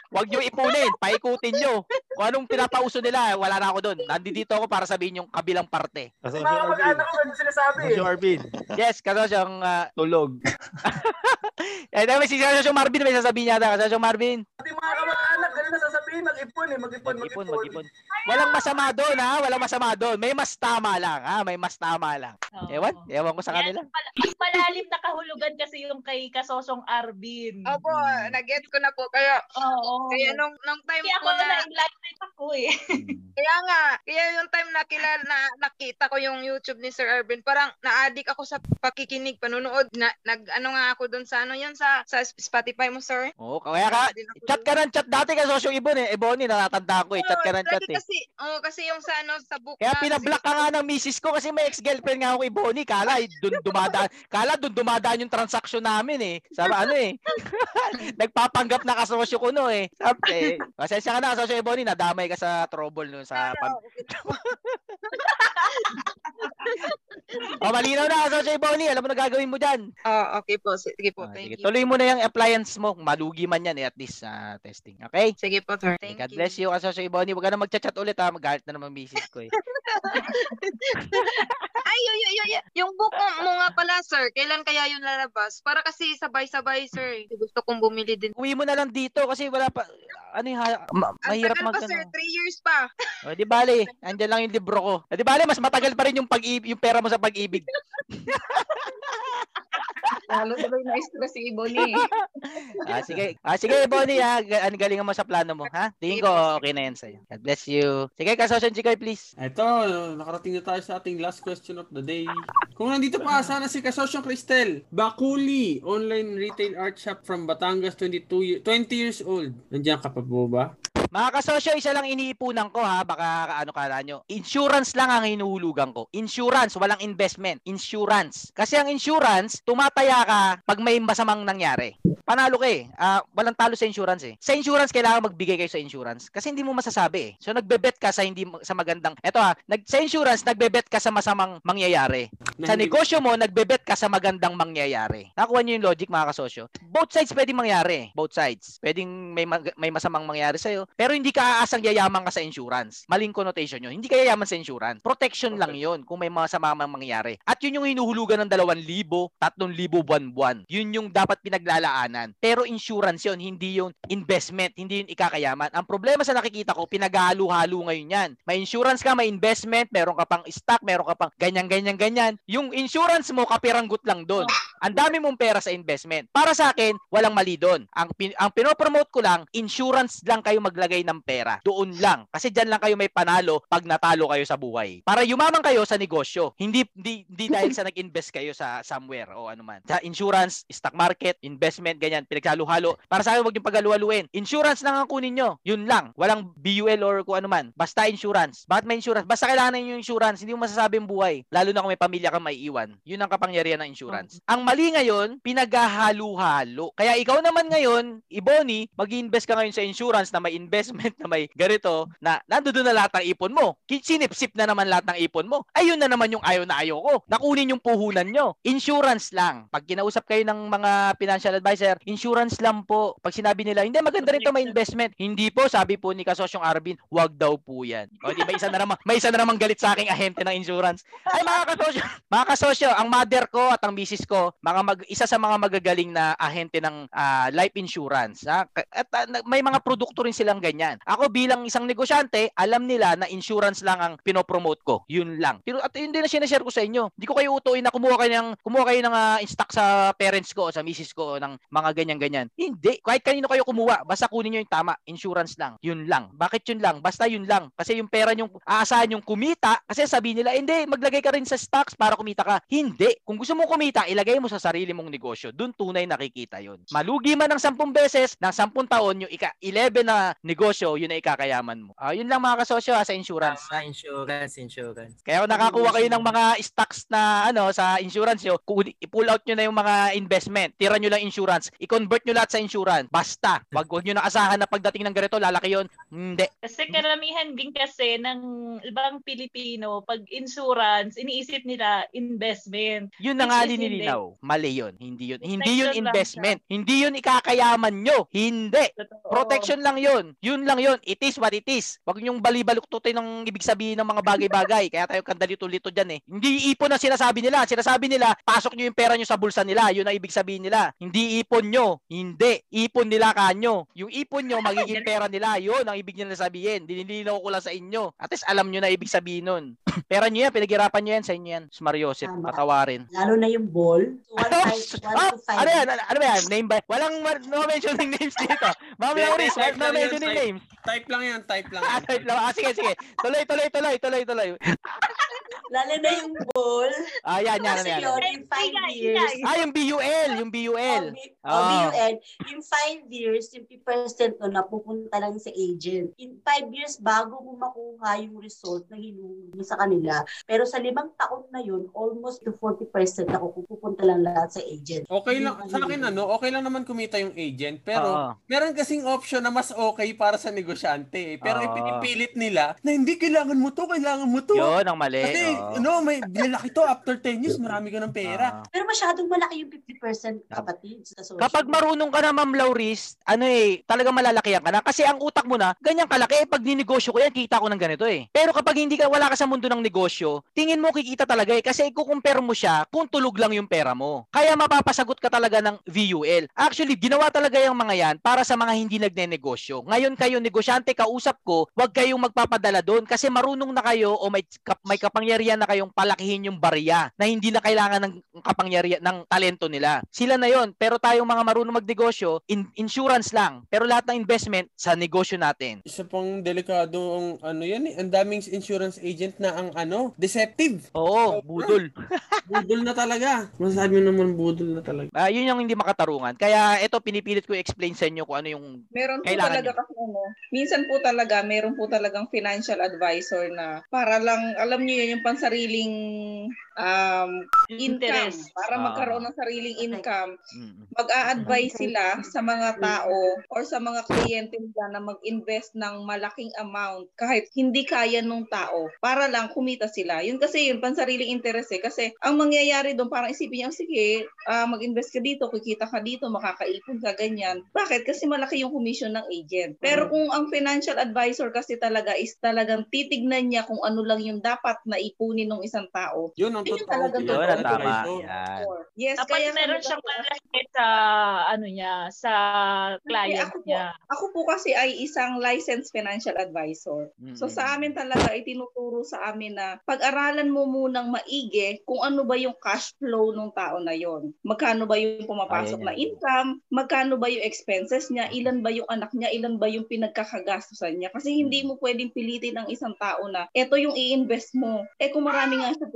Speaker 2: wag nyo ipunin, paikutin nyo. kung anong pinapauso nila, wala na ako doon. Nandito ako para sabihin yung kabilang parte.
Speaker 7: Mga
Speaker 8: Kasosyo Arvin.
Speaker 7: kamag-anak ko sinasabi eh.
Speaker 8: Kasosyo Arvin.
Speaker 2: Yes, kasosyong uh,
Speaker 8: Tulog.
Speaker 2: eh, dahil si kasosyong Marvin may sasabihin niya ata. Kasosyong Marvin,
Speaker 7: Pati mga kamag-anak, ganun na sasabihin, mag-ipon eh, mag-ipon,
Speaker 2: mag-ipon,
Speaker 7: mag-ipon.
Speaker 2: mag-ipon. Walang masama doon ha, walang masama doon. May mas tama lang ha, may mas tama lang.
Speaker 4: Oo.
Speaker 2: Ewan, ewan ko sa kanila.
Speaker 4: Mal- malalim na kahulugan kasi yung kay Kasosong Arvin.
Speaker 5: Opo,
Speaker 2: Hmm.
Speaker 5: nag-get ko na po. Kaya,
Speaker 4: Oo.
Speaker 5: kaya nung, nung time
Speaker 4: Kaya ako
Speaker 5: ko na,
Speaker 4: na-enlighten ako eh.
Speaker 5: kaya nga, kaya yung time na kilala, na nakita ko yung YouTube ni Sir Arvin, parang na-addict ako sa pakikinig, panunood. Na, nag, ano nga ako doon sa, ano yun, sa, sa Spotify mo, sir?
Speaker 2: Oo, kaya ka, chat ka ng chat dati kasosyong Ibon eh. Ebony, natatanda ko eh. Chat ka ng chat eh.
Speaker 5: Kasi, oh, kasi yung sa ano, sa book
Speaker 2: Kaya
Speaker 5: na-
Speaker 2: pinablock ka nga ng misis ko kasi may ex-girlfriend nga ako Bonnie. Kala, eh, dun dumadaan, kala dun dumadaan yung transaction namin eh. Sabi ano eh. Nagpapanggap na kasosyo ko no eh. Sabi, eh, pasensya ka na kasosyo Bonnie, nadamay ka sa trouble no sa pam- Oh, malinaw na kay Bonnie. Alam mo na gagawin mo dyan.
Speaker 5: Oh, okay po. Sige po.
Speaker 2: Ah,
Speaker 5: Thank
Speaker 2: sige,
Speaker 5: you.
Speaker 2: tuloy mo na yung appliance mo. Malugi man yan eh, at least sa testing. Okay?
Speaker 5: Sige po, sir. Thank
Speaker 2: God
Speaker 5: you.
Speaker 2: bless you, kasosyo kay Bonnie. Huwag ka na magchat-chat ulit ha. Magalit na naman misis ko eh.
Speaker 5: Ay, yo, yo, yo. Yung book mo, mo nga pala, sir. Kailan kaya yun lalabas? Para kasi sabay-sabay, sir. Gusto kong bumili din.
Speaker 2: Uwi mo na lang dito kasi wala pa, ano yung, ma-
Speaker 5: Ang
Speaker 2: mahirap
Speaker 5: tagal
Speaker 2: mag,
Speaker 5: pa, sir.
Speaker 2: ano.
Speaker 5: Three years pa.
Speaker 2: O, di bale, andyan lang yung libro ko. O, di bale, mas matagal pa rin yung pag yung pera mo sa pag-ibig.
Speaker 5: Lalo sabay na-stress si Iboni.
Speaker 2: ah, sige, ah, sige, Bonnie, ha. Ga- Ang galingan mo sa plano mo, ha? Tingin ko, okay na yan sa'yo. God bless you. Sige, kasosyon, Chikoy, please.
Speaker 1: Ito, nakarating na tayo sa ating last question of the day. Kung nandito pa, sana si Kasosyong Cristel. Bakuli, online retail art shop from Batangas, 22 year, 20 years old. Nandiyan ka pa po ba?
Speaker 2: Mga kasosyo, isa lang iniipunan ko ha, baka ano kala nyo. Insurance lang ang hinuhulugan ko. Insurance, walang investment. Insurance. Kasi ang insurance, tumataya ka pag may masamang nangyari. Panalo ka eh. Ah, walang talo sa insurance eh. Sa insurance, kailangan magbigay kayo sa insurance. Kasi hindi mo masasabi eh. So, nagbebet ka sa hindi sa magandang... Eto ha, nag, sa insurance, nagbebet ka sa masamang mangyayari. Sa negosyo mo, nagbebet ka sa magandang mangyayari. Nakuha niyo yung logic mga kasosyo. Both sides pwedeng mangyari. Both sides. Pwedeng may, mag- may masamang mangyari sa'yo. Pero hindi ka aasang yayaman ka sa insurance. Maling connotation yun. Hindi ka yayaman sa insurance. Protection lang yun kung may masamang mangyari. At yun yung hinuhulugan ng 2,000, 3,000 buwan-buwan. Yun yung dapat pinaglalaanan. Pero insurance yun, hindi yung investment, hindi yung ikakayaman. Ang problema sa nakikita ko, pinaghalo-halo ngayon yan. May insurance ka, may investment, meron ka pang stock, meron ka pang ganyan-ganyan-ganyan. Yung insurance mo, kapiranggut lang doon. Ang dami mong pera sa investment. Para sa akin, walang mali doon. Ang, pin- ang pinopromote ko lang, insurance lang kayo maglagay ng pera. Doon lang. Kasi dyan lang kayo may panalo pag natalo kayo sa buhay. Para yumaman kayo sa negosyo. Hindi, hindi, hindi dahil sa nag-invest kayo sa somewhere o ano man. Sa insurance, stock market, investment, ganyan, pinaghalo-halo. Para sa akin, huwag yung paghaluhaluin. Insurance lang ang kunin nyo. Yun lang. Walang BUL or kung ano man. Basta insurance. Bakit may insurance? Basta kailangan na yung insurance. Hindi mo masasabi ang buhay. Lalo na kung may pamilya kang maiiwan. Yun ang kapangyarihan ng insurance. Ang mali ngayon, pinaghahalo-halo. Kaya ikaw naman ngayon, Iboni, mag-invest ka ngayon sa insurance na may investment na may ganito na nandoon na lahat ng ipon mo. Sinip-sip na naman lahat ng ipon mo. Ayun na naman yung ayaw na ayaw ko. Nakunin yung puhunan nyo. Insurance lang. Pag kinausap kayo ng mga financial advisor, insurance lang po. Pag sinabi nila, hindi maganda rito may investment. Hindi po, sabi po ni Kasosyong Arvin, wag daw po yan. O di ba isa na naman, may isa na naman galit sa aking ahente ng insurance. Ay mga kasosyo, mga kasosyo, ang mother ko at ang misis ko, mga mag, isa sa mga magagaling na ahente ng ah, life insurance. Ha? At na- may mga produkto rin silang ganyan. Ako bilang isang negosyante, alam nila na insurance lang ang pinopromote ko. Yun lang. At yun din na sinashare ko sa inyo. Hindi ko kayo utuin na kumuha kayo ng kumuha kayo ng ah, stock sa parents ko o sa misis ko o ng mga ganyan-ganyan. Hindi. Kahit kanino kayo kumuha, basta kunin nyo yung tama. Insurance lang. Yun lang. Bakit yun lang? Basta yun lang. Kasi yung pera nyo, aasahan yung kumita. Kasi sabihin nila, hindi, maglagay ka rin sa stocks para kumita ka. Hindi. Kung gusto mong kumita, ilagay mo sa sarili mong negosyo. Doon tunay nakikita yun. Malugi man ng 10 beses, ng 10 taon, yung ika 11 na negosyo, yun na ikakayaman mo. Ah, yun lang mga kasosyo ha, sa insurance.
Speaker 9: Ah, insurance, insurance.
Speaker 2: Kaya kung nakakuha kayo ng mga stocks na ano sa insurance nyo, ku- i-pull out nyo na yung mga investment. Tira nyo lang insurance. I-convert nyo lahat sa insurance. Basta. Wag nyo na asahan na pagdating ng ganito, lalaki yun. Hindi.
Speaker 4: Kasi karamihan din kasi ng ibang Pilipino, pag insurance, iniisip nila investment.
Speaker 2: Yun na nga linilinaw. Mali yun. Hindi yun. Hindi yun investment. Hindi yun ikakayaman nyo. Hindi.
Speaker 4: Totoo.
Speaker 2: Protection lang yun. Yun lang yun. It is what it is. Huwag niyong balibaluktutin ng ibig sabihin ng mga bagay-bagay. Kaya tayo kandalito-lito dyan eh. Hindi ipon ang sinasabi nila. Sinasabi nila, pasok nyo yung pera nyo sa bulsa nila. Yun ang ibig sabihin nila. Hindi ipon nyo. Hindi. Ipon nila kanyo. Yung ipon nyo, magiging pera nila. Yun ang ibig nila sabihin. Dinilinaw ko lang sa inyo. At least alam nyo na ibig sabihin nun. pera nyo yan. Pinaghirapan nyo yan sa inyo yan. Mario Joseph, patawarin.
Speaker 8: Lalo na yung ball. One, five, one
Speaker 2: Ah,
Speaker 8: to five.
Speaker 2: ano yan? Ano, ano ba yan? Name ba? Walang no mentioning names dito. Ma'am Lauris,
Speaker 1: type
Speaker 2: no mentioning
Speaker 1: type.
Speaker 2: names.
Speaker 1: Type lang yan, type lang.
Speaker 2: Ah, type lang. Ah, sige, sige. Tuloy, tuloy, tuloy, tuloy, tuloy.
Speaker 8: Lalo na yung ball.
Speaker 2: Ah, yan, yan, yan.
Speaker 8: five years.
Speaker 2: Ah, yung BUL, yung BUL.
Speaker 8: Oh, B-
Speaker 2: Ah.
Speaker 8: oh, BUN, yung five years, yung 50% nun, napupunta lang sa agent. In five years, bago mo makuha yung result na hinuhuli mo sa kanila. Pero sa limang taon na yun, almost to 40% ako pupunta lang lahat sa agent.
Speaker 1: Okay lang, sa
Speaker 8: ano
Speaker 1: akin ano, okay lang naman kumita yung agent, pero
Speaker 2: Oo.
Speaker 1: meron kasing option na mas okay para sa negosyante. eh. Pero
Speaker 2: Oo.
Speaker 1: ipinipilit nila na hindi kailangan mo to, kailangan mo to.
Speaker 2: Yun ang mali.
Speaker 1: Kasi,
Speaker 2: oo.
Speaker 1: ano, may lalaki to, after 10 years, marami ka ng pera.
Speaker 2: Ah.
Speaker 8: Pero masyadong malaki yung 50% kapatid sa social.
Speaker 2: Kapag marunong ka na, Ma'am Lauris, ano eh, talagang malalakihan ka na. Kasi ang utak mo na, ganyan kalaki. Eh, pag ninegosyo ko yan, kita ko ng ganito eh. Pero kapag hindi ka, wala ka sa mundo ng negosyo, tingin mo kikita talaga eh. Kasi ikukumpare mo siya kung tulog lang yung pera mo. Kaya mapapasagot ka talaga ng VUL. Actually, ginawa talaga yung mga yan para sa mga hindi nagne-negosyo. Ngayon kayo, negosyante, kausap ko, wag kayong magpapadala doon kasi marunong na kayo o may, kap- may kapangyarihan na kayong palakihin yung barya na hindi na kailangan ng kapangyarihan ng talento nila. Sila na yon pero tayong mga marunong magnegosyo, in- insurance lang. Pero lahat ng investment sa negosyo natin.
Speaker 1: Isa pang delikado ang ano yan eh. Ang daming insurance agent na ang ano, deceptive.
Speaker 2: Oo, budol.
Speaker 1: Budol na talaga. Masasabi mo naman budol na talaga.
Speaker 2: Ah, yun yung hindi makatarungan. Kaya ito pinipilit ko i-explain sa inyo kung ano yung
Speaker 10: Meron po talaga kasi ano, minsan po talaga, meron po talagang financial advisor na para lang, alam niyo yun, yung pansariling um, income,
Speaker 4: Interest.
Speaker 10: para
Speaker 2: Ah.
Speaker 10: magkaroon ng sariling income. Mag-a-advise sila sa mga tao or sa mga kliyente nila na mag-invest ng malaking amount kahit hindi kaya nung tao para lang kumita sila. Yun kasi yun, pansariling interest eh. Kasi ang mangyayari doon, parang isipin niya, sige, ah, mag-invest ka dito, kikita ka dito, makakaipon ka, ganyan. Bakit? Kasi malaki yung commission ng agent. Pero kung ang financial advisor kasi talaga is talagang titignan niya kung ano lang yung dapat na ipunin ng isang tao.
Speaker 1: Yun ang
Speaker 10: Yun
Speaker 1: totoo.
Speaker 10: talagang
Speaker 2: Yun
Speaker 10: totoo.
Speaker 2: ang tama.
Speaker 1: Advisor.
Speaker 2: Yan.
Speaker 10: Yes,
Speaker 4: Dapat
Speaker 10: kaya
Speaker 4: meron siyang malaki sa ano niya, sa client
Speaker 10: ako po,
Speaker 4: niya.
Speaker 10: ako po kasi ay isang licensed financial advisor. So
Speaker 2: Mm.
Speaker 10: sa amin talaga itinuturo sa amin na pag-aralan mo munang maigi kung ano ba yung cash flow ng tao na yon. Magkano ba yung pumapasok
Speaker 2: Ayan
Speaker 10: na
Speaker 2: yan.
Speaker 10: income, magkano ba yung expenses niya, ilan ba yung anak niya, ilan ba yung pinagkakagastusan niya. Kasi hindi mo pwedeng pilitin ng isang tao na eto yung i-invest mo. Eh kung marami nga siya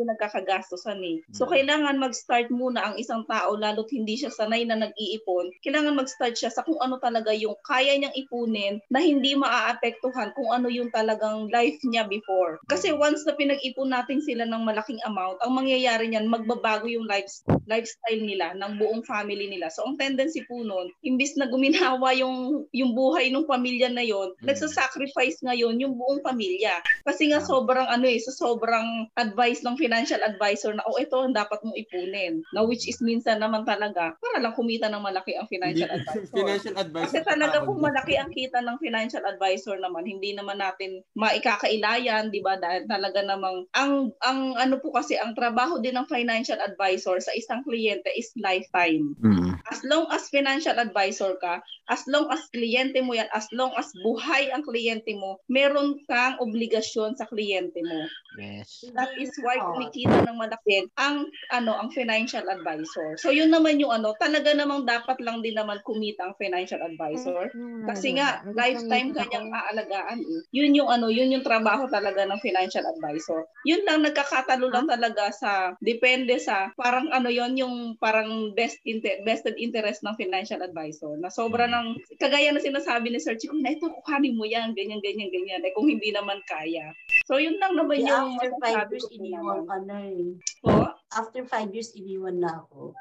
Speaker 10: pinagkakagastusan eh. So
Speaker 2: Mm.
Speaker 10: kailangan mag-start muna ang isang tao lalo't hindi siya sanay na nag-iipon. Kailangan mag-start siya sa kung ano talaga yung kaya niyang ipunin na hindi maaapektuhan kung ano yung talagang life niya before. Kasi once na pinag-ipon natin sila ng malaking amount, ang mangyayari niyan, magbabago yung lives, lifestyle nila ng buong family nila. So ang tendency po nun, imbis na guminawa yung, yung buhay ng pamilya na yon,
Speaker 2: Mm.
Speaker 10: nagsasacrifice ngayon yung buong pamilya. Kasi nga sobrang ano eh, sa sobrang advice ng financial advisor na, oh ito ang dapat mong ipunin. Na which is minsan naman talaga, para lang kumita ng malaki ang financial advisor.
Speaker 1: Financial advisor.
Speaker 10: Kasi talaga kung malaki ang kita ng financial advisor naman, hindi naman natin maikakailayan, 'di ba? Dahil talaga namang ang ang ano po kasi ang trabaho din ng financial advisor sa isang kliyente is lifetime.
Speaker 2: Mm.
Speaker 10: As long as financial advisor ka, as long as kliyente mo yan, as long as buhay ang kliyente mo, meron kang obligasyon sa kliyente mo.
Speaker 2: Yes.
Speaker 10: That is why kumikita ng malaki ang ano ang financial advisor. So yun naman yung ano, talaga namang dapat lang din naman kumita ang financial advisor. Kasi nga lifetime kanyang aalagaan. Eh. Yun yung ano, yun yung trabaho talaga ng financial advisor. Yun lang nagkakatalo lang talaga sa depende sa parang ano yon yung parang best inter, vested interest ng financial advisor. Na sobra ng kagaya na sinasabi ni Sir Chico, na ito kuhanin mo yan, ganyan ganyan ganyan. Eh kung hindi naman kaya. So yun lang naman yung
Speaker 8: after five
Speaker 10: masasabi
Speaker 8: years,
Speaker 10: ko po
Speaker 8: iniwan ka na eh.
Speaker 10: Po?
Speaker 8: After five years, iniwan na ako.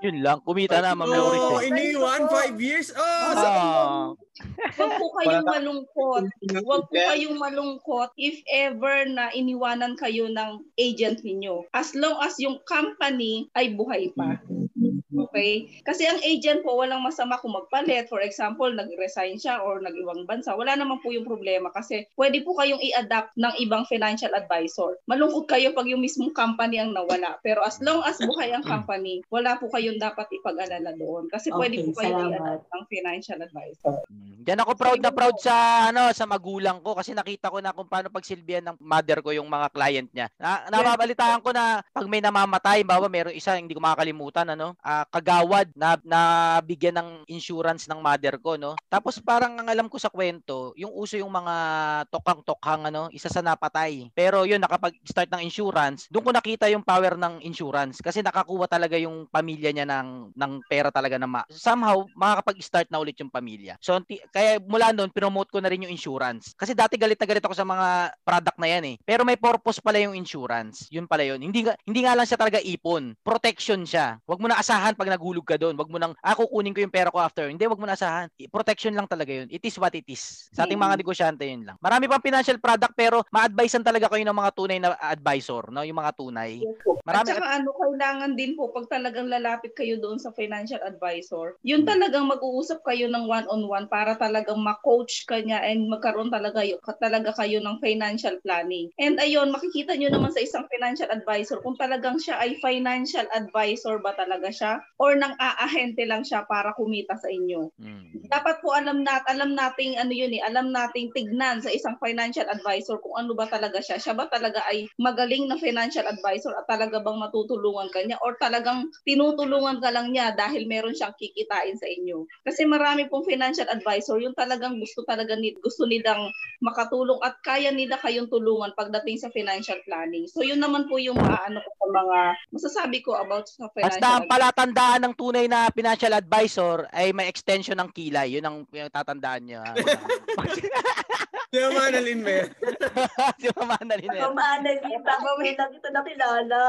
Speaker 2: Yun lang. Kumita na, Ma'am Lauris.
Speaker 1: Oh,
Speaker 2: eh.
Speaker 1: iniwan, five years. Oh,
Speaker 2: Ah.
Speaker 10: Huwag po kayong malungkot. Huwag po kayong malungkot if ever na iniwanan kayo ng agent ninyo. As long as yung company ay buhay pa. Okay? Kasi ang agent po, walang masama kung magpalit. For example, nag-resign siya or nag-ibang bansa. Wala naman po yung problema kasi pwede po kayong i-adapt ng ibang financial advisor. Malungkot kayo pag yung mismong company ang nawala. Pero as long as buhay ang company, wala po kayong dapat ipag-alala doon. Kasi pwede
Speaker 8: Okay,
Speaker 10: po kayo
Speaker 8: salamat.
Speaker 10: i-adapt ng financial advisor.
Speaker 2: Diyan ako proud na proud sa ano sa magulang ko kasi nakita ko na kung paano pagsilbihan ng mother ko yung mga client niya. Na, nababalitaan ko na pag may namamatay, bawa meron isa hindi ko makakalimutan ano, ah, kagawad na nabigyan ng insurance ng mother ko no. Tapos parang ang alam ko sa kwento, yung uso yung mga tokang-tokhang ano, isa sa napatay. Pero yun nakapag-start ng insurance, doon ko nakita yung power ng insurance kasi nakakuha talaga yung pamilya niya ng ng pera talaga na ma- somehow makakapag-start na ulit yung pamilya. So ti- kaya mula noon promote ko na rin yung insurance. Kasi dati galit na galit ako sa mga product na yan eh. Pero may purpose pala yung insurance. Yun pala yun. Hindi hindi nga lang siya talaga ipon. Protection siya. Huwag mo na asahan pag nagulog ka doon. Huwag mo nang ah kukunin ko yung pera ko after. Hindi, huwag mo na asahan. Protection lang talaga yun. It is what it is. Sa ating mga negosyante yun lang. Marami pang financial product pero ma-advisean talaga kayo ng mga tunay na advisor, no? Yung mga tunay.
Speaker 10: At
Speaker 2: Marami
Speaker 10: saka ano, kailangan din po pag talagang lalapit kayo doon sa financial advisor, yun talagang mag-uusap kayo ng one-on-one para talagang ma-coach ka niya and magkaroon talaga, talaga kayo ng financial planning. And ayun, makikita nyo naman sa isang financial advisor kung talagang siya ay financial advisor ba talaga siya or nang aahente lang siya para kumita sa inyo.
Speaker 2: Hmm.
Speaker 10: Dapat po alam nat alam nating ano yun eh, alam nating tignan sa isang financial advisor kung ano ba talaga siya. Siya ba talaga ay magaling na financial advisor at talaga bang matutulungan ka niya or talagang tinutulungan ka lang niya dahil meron siyang kikitain sa inyo. Kasi marami pong financial advisor yung talagang gusto talaga ni gusto nilang makatulong at kaya nila kayong tulungan pagdating sa financial planning. So yun naman po yung maano ko sa mga masasabi ko about sa financial
Speaker 2: Basta ang palatandaan ng tunay na financial advisor ay may extension ng kilay. Yun ang, yung tatandaan ha?
Speaker 1: Si Mama Annalyn ba yan?
Speaker 2: si Ma'am Annalyn. eh.
Speaker 8: Ma'am Annalyn, may lang ito nakilala.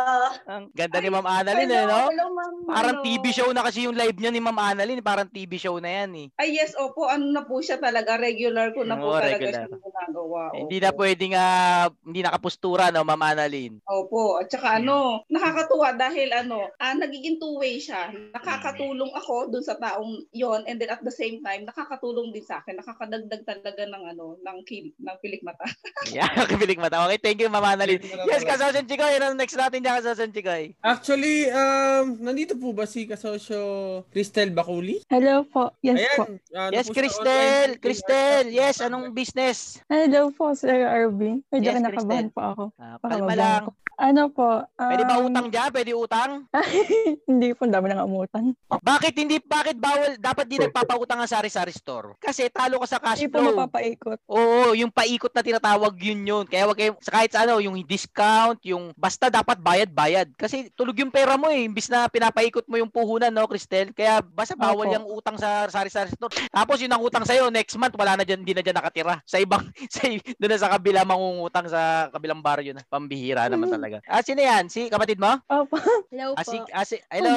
Speaker 2: Ang ganda ni Ma'am Annalyn eh, no?
Speaker 10: Hello, ma'am.
Speaker 2: Parang? TV show na kasi yung live niya ni Ma'am Annalyn. Parang TV show na yan eh.
Speaker 10: Ay yes, opo, ano na po siya talaga, regular ko na po
Speaker 2: Oo,
Speaker 10: talaga
Speaker 2: regular.
Speaker 10: siya ginagawa.
Speaker 2: Hindi
Speaker 10: opo.
Speaker 2: na pwedeng ah, hindi nakapustura, no, Ma'am Annalyn.
Speaker 10: Opo, at saka ano, nakakatuwa dahil ano, ah, nagiging two-way siya. Nakakatulong ako dun sa taong yon and then at the same time, nakakatulong din sa akin. Nakakadagdag talaga ng ano, ng, kil- ng pilik mata.
Speaker 2: Yeah, kibilig mata. Okay, thank you, Ma'am Annalyn. Yes, Kasosan Chikoy. Ano ang next natin dyan, Kasosan Chikoy?
Speaker 1: Actually, um, nandito po ba si kasosyo Cristel Bakuli?
Speaker 11: Hello po. Yes
Speaker 1: Ayan.
Speaker 11: po.
Speaker 1: ano
Speaker 2: Yes, Cristel. Cristel. Yes, anong business?
Speaker 11: Hello po, Sir Arvin. Medyo
Speaker 2: Yes,
Speaker 11: kinakabahan
Speaker 2: Cristel.
Speaker 11: po ako.
Speaker 2: Ah, kalma lang.
Speaker 11: Ano po?
Speaker 2: Pwede ba
Speaker 11: um,
Speaker 2: utang dyan? Pwede utang?
Speaker 11: Hindi po, dami nang umutang.
Speaker 2: Bakit hindi, bakit bawal, dapat di nagpapautang ang sari-sari store? Kasi talo ka sa cash
Speaker 11: Hindi po
Speaker 2: flow.
Speaker 11: mapapaikot.
Speaker 2: Oo, yung paikot na tinatawag yun yun. Kaya wag kayo, sa kahit sa ano, yung discount, yung basta dapat bayad-bayad. Kasi tulog yung pera mo eh, imbis na pinapaikot mo yung puhunan, no, Cristel? Kaya basta bawal
Speaker 11: Opo.
Speaker 2: yung utang sa sari-sari store. Tapos yun ang utang sa'yo, next month, wala na dyan, hindi na dyan nakatira. Sa ibang, sa, doon na sa kabila, mangungutang sa kabilang baryo na. Pambihira naman talaga. Ah, sino yan? Si kapatid mo?
Speaker 11: Opo. Hello
Speaker 2: Ah, si,
Speaker 11: po.
Speaker 2: ah, si, hello?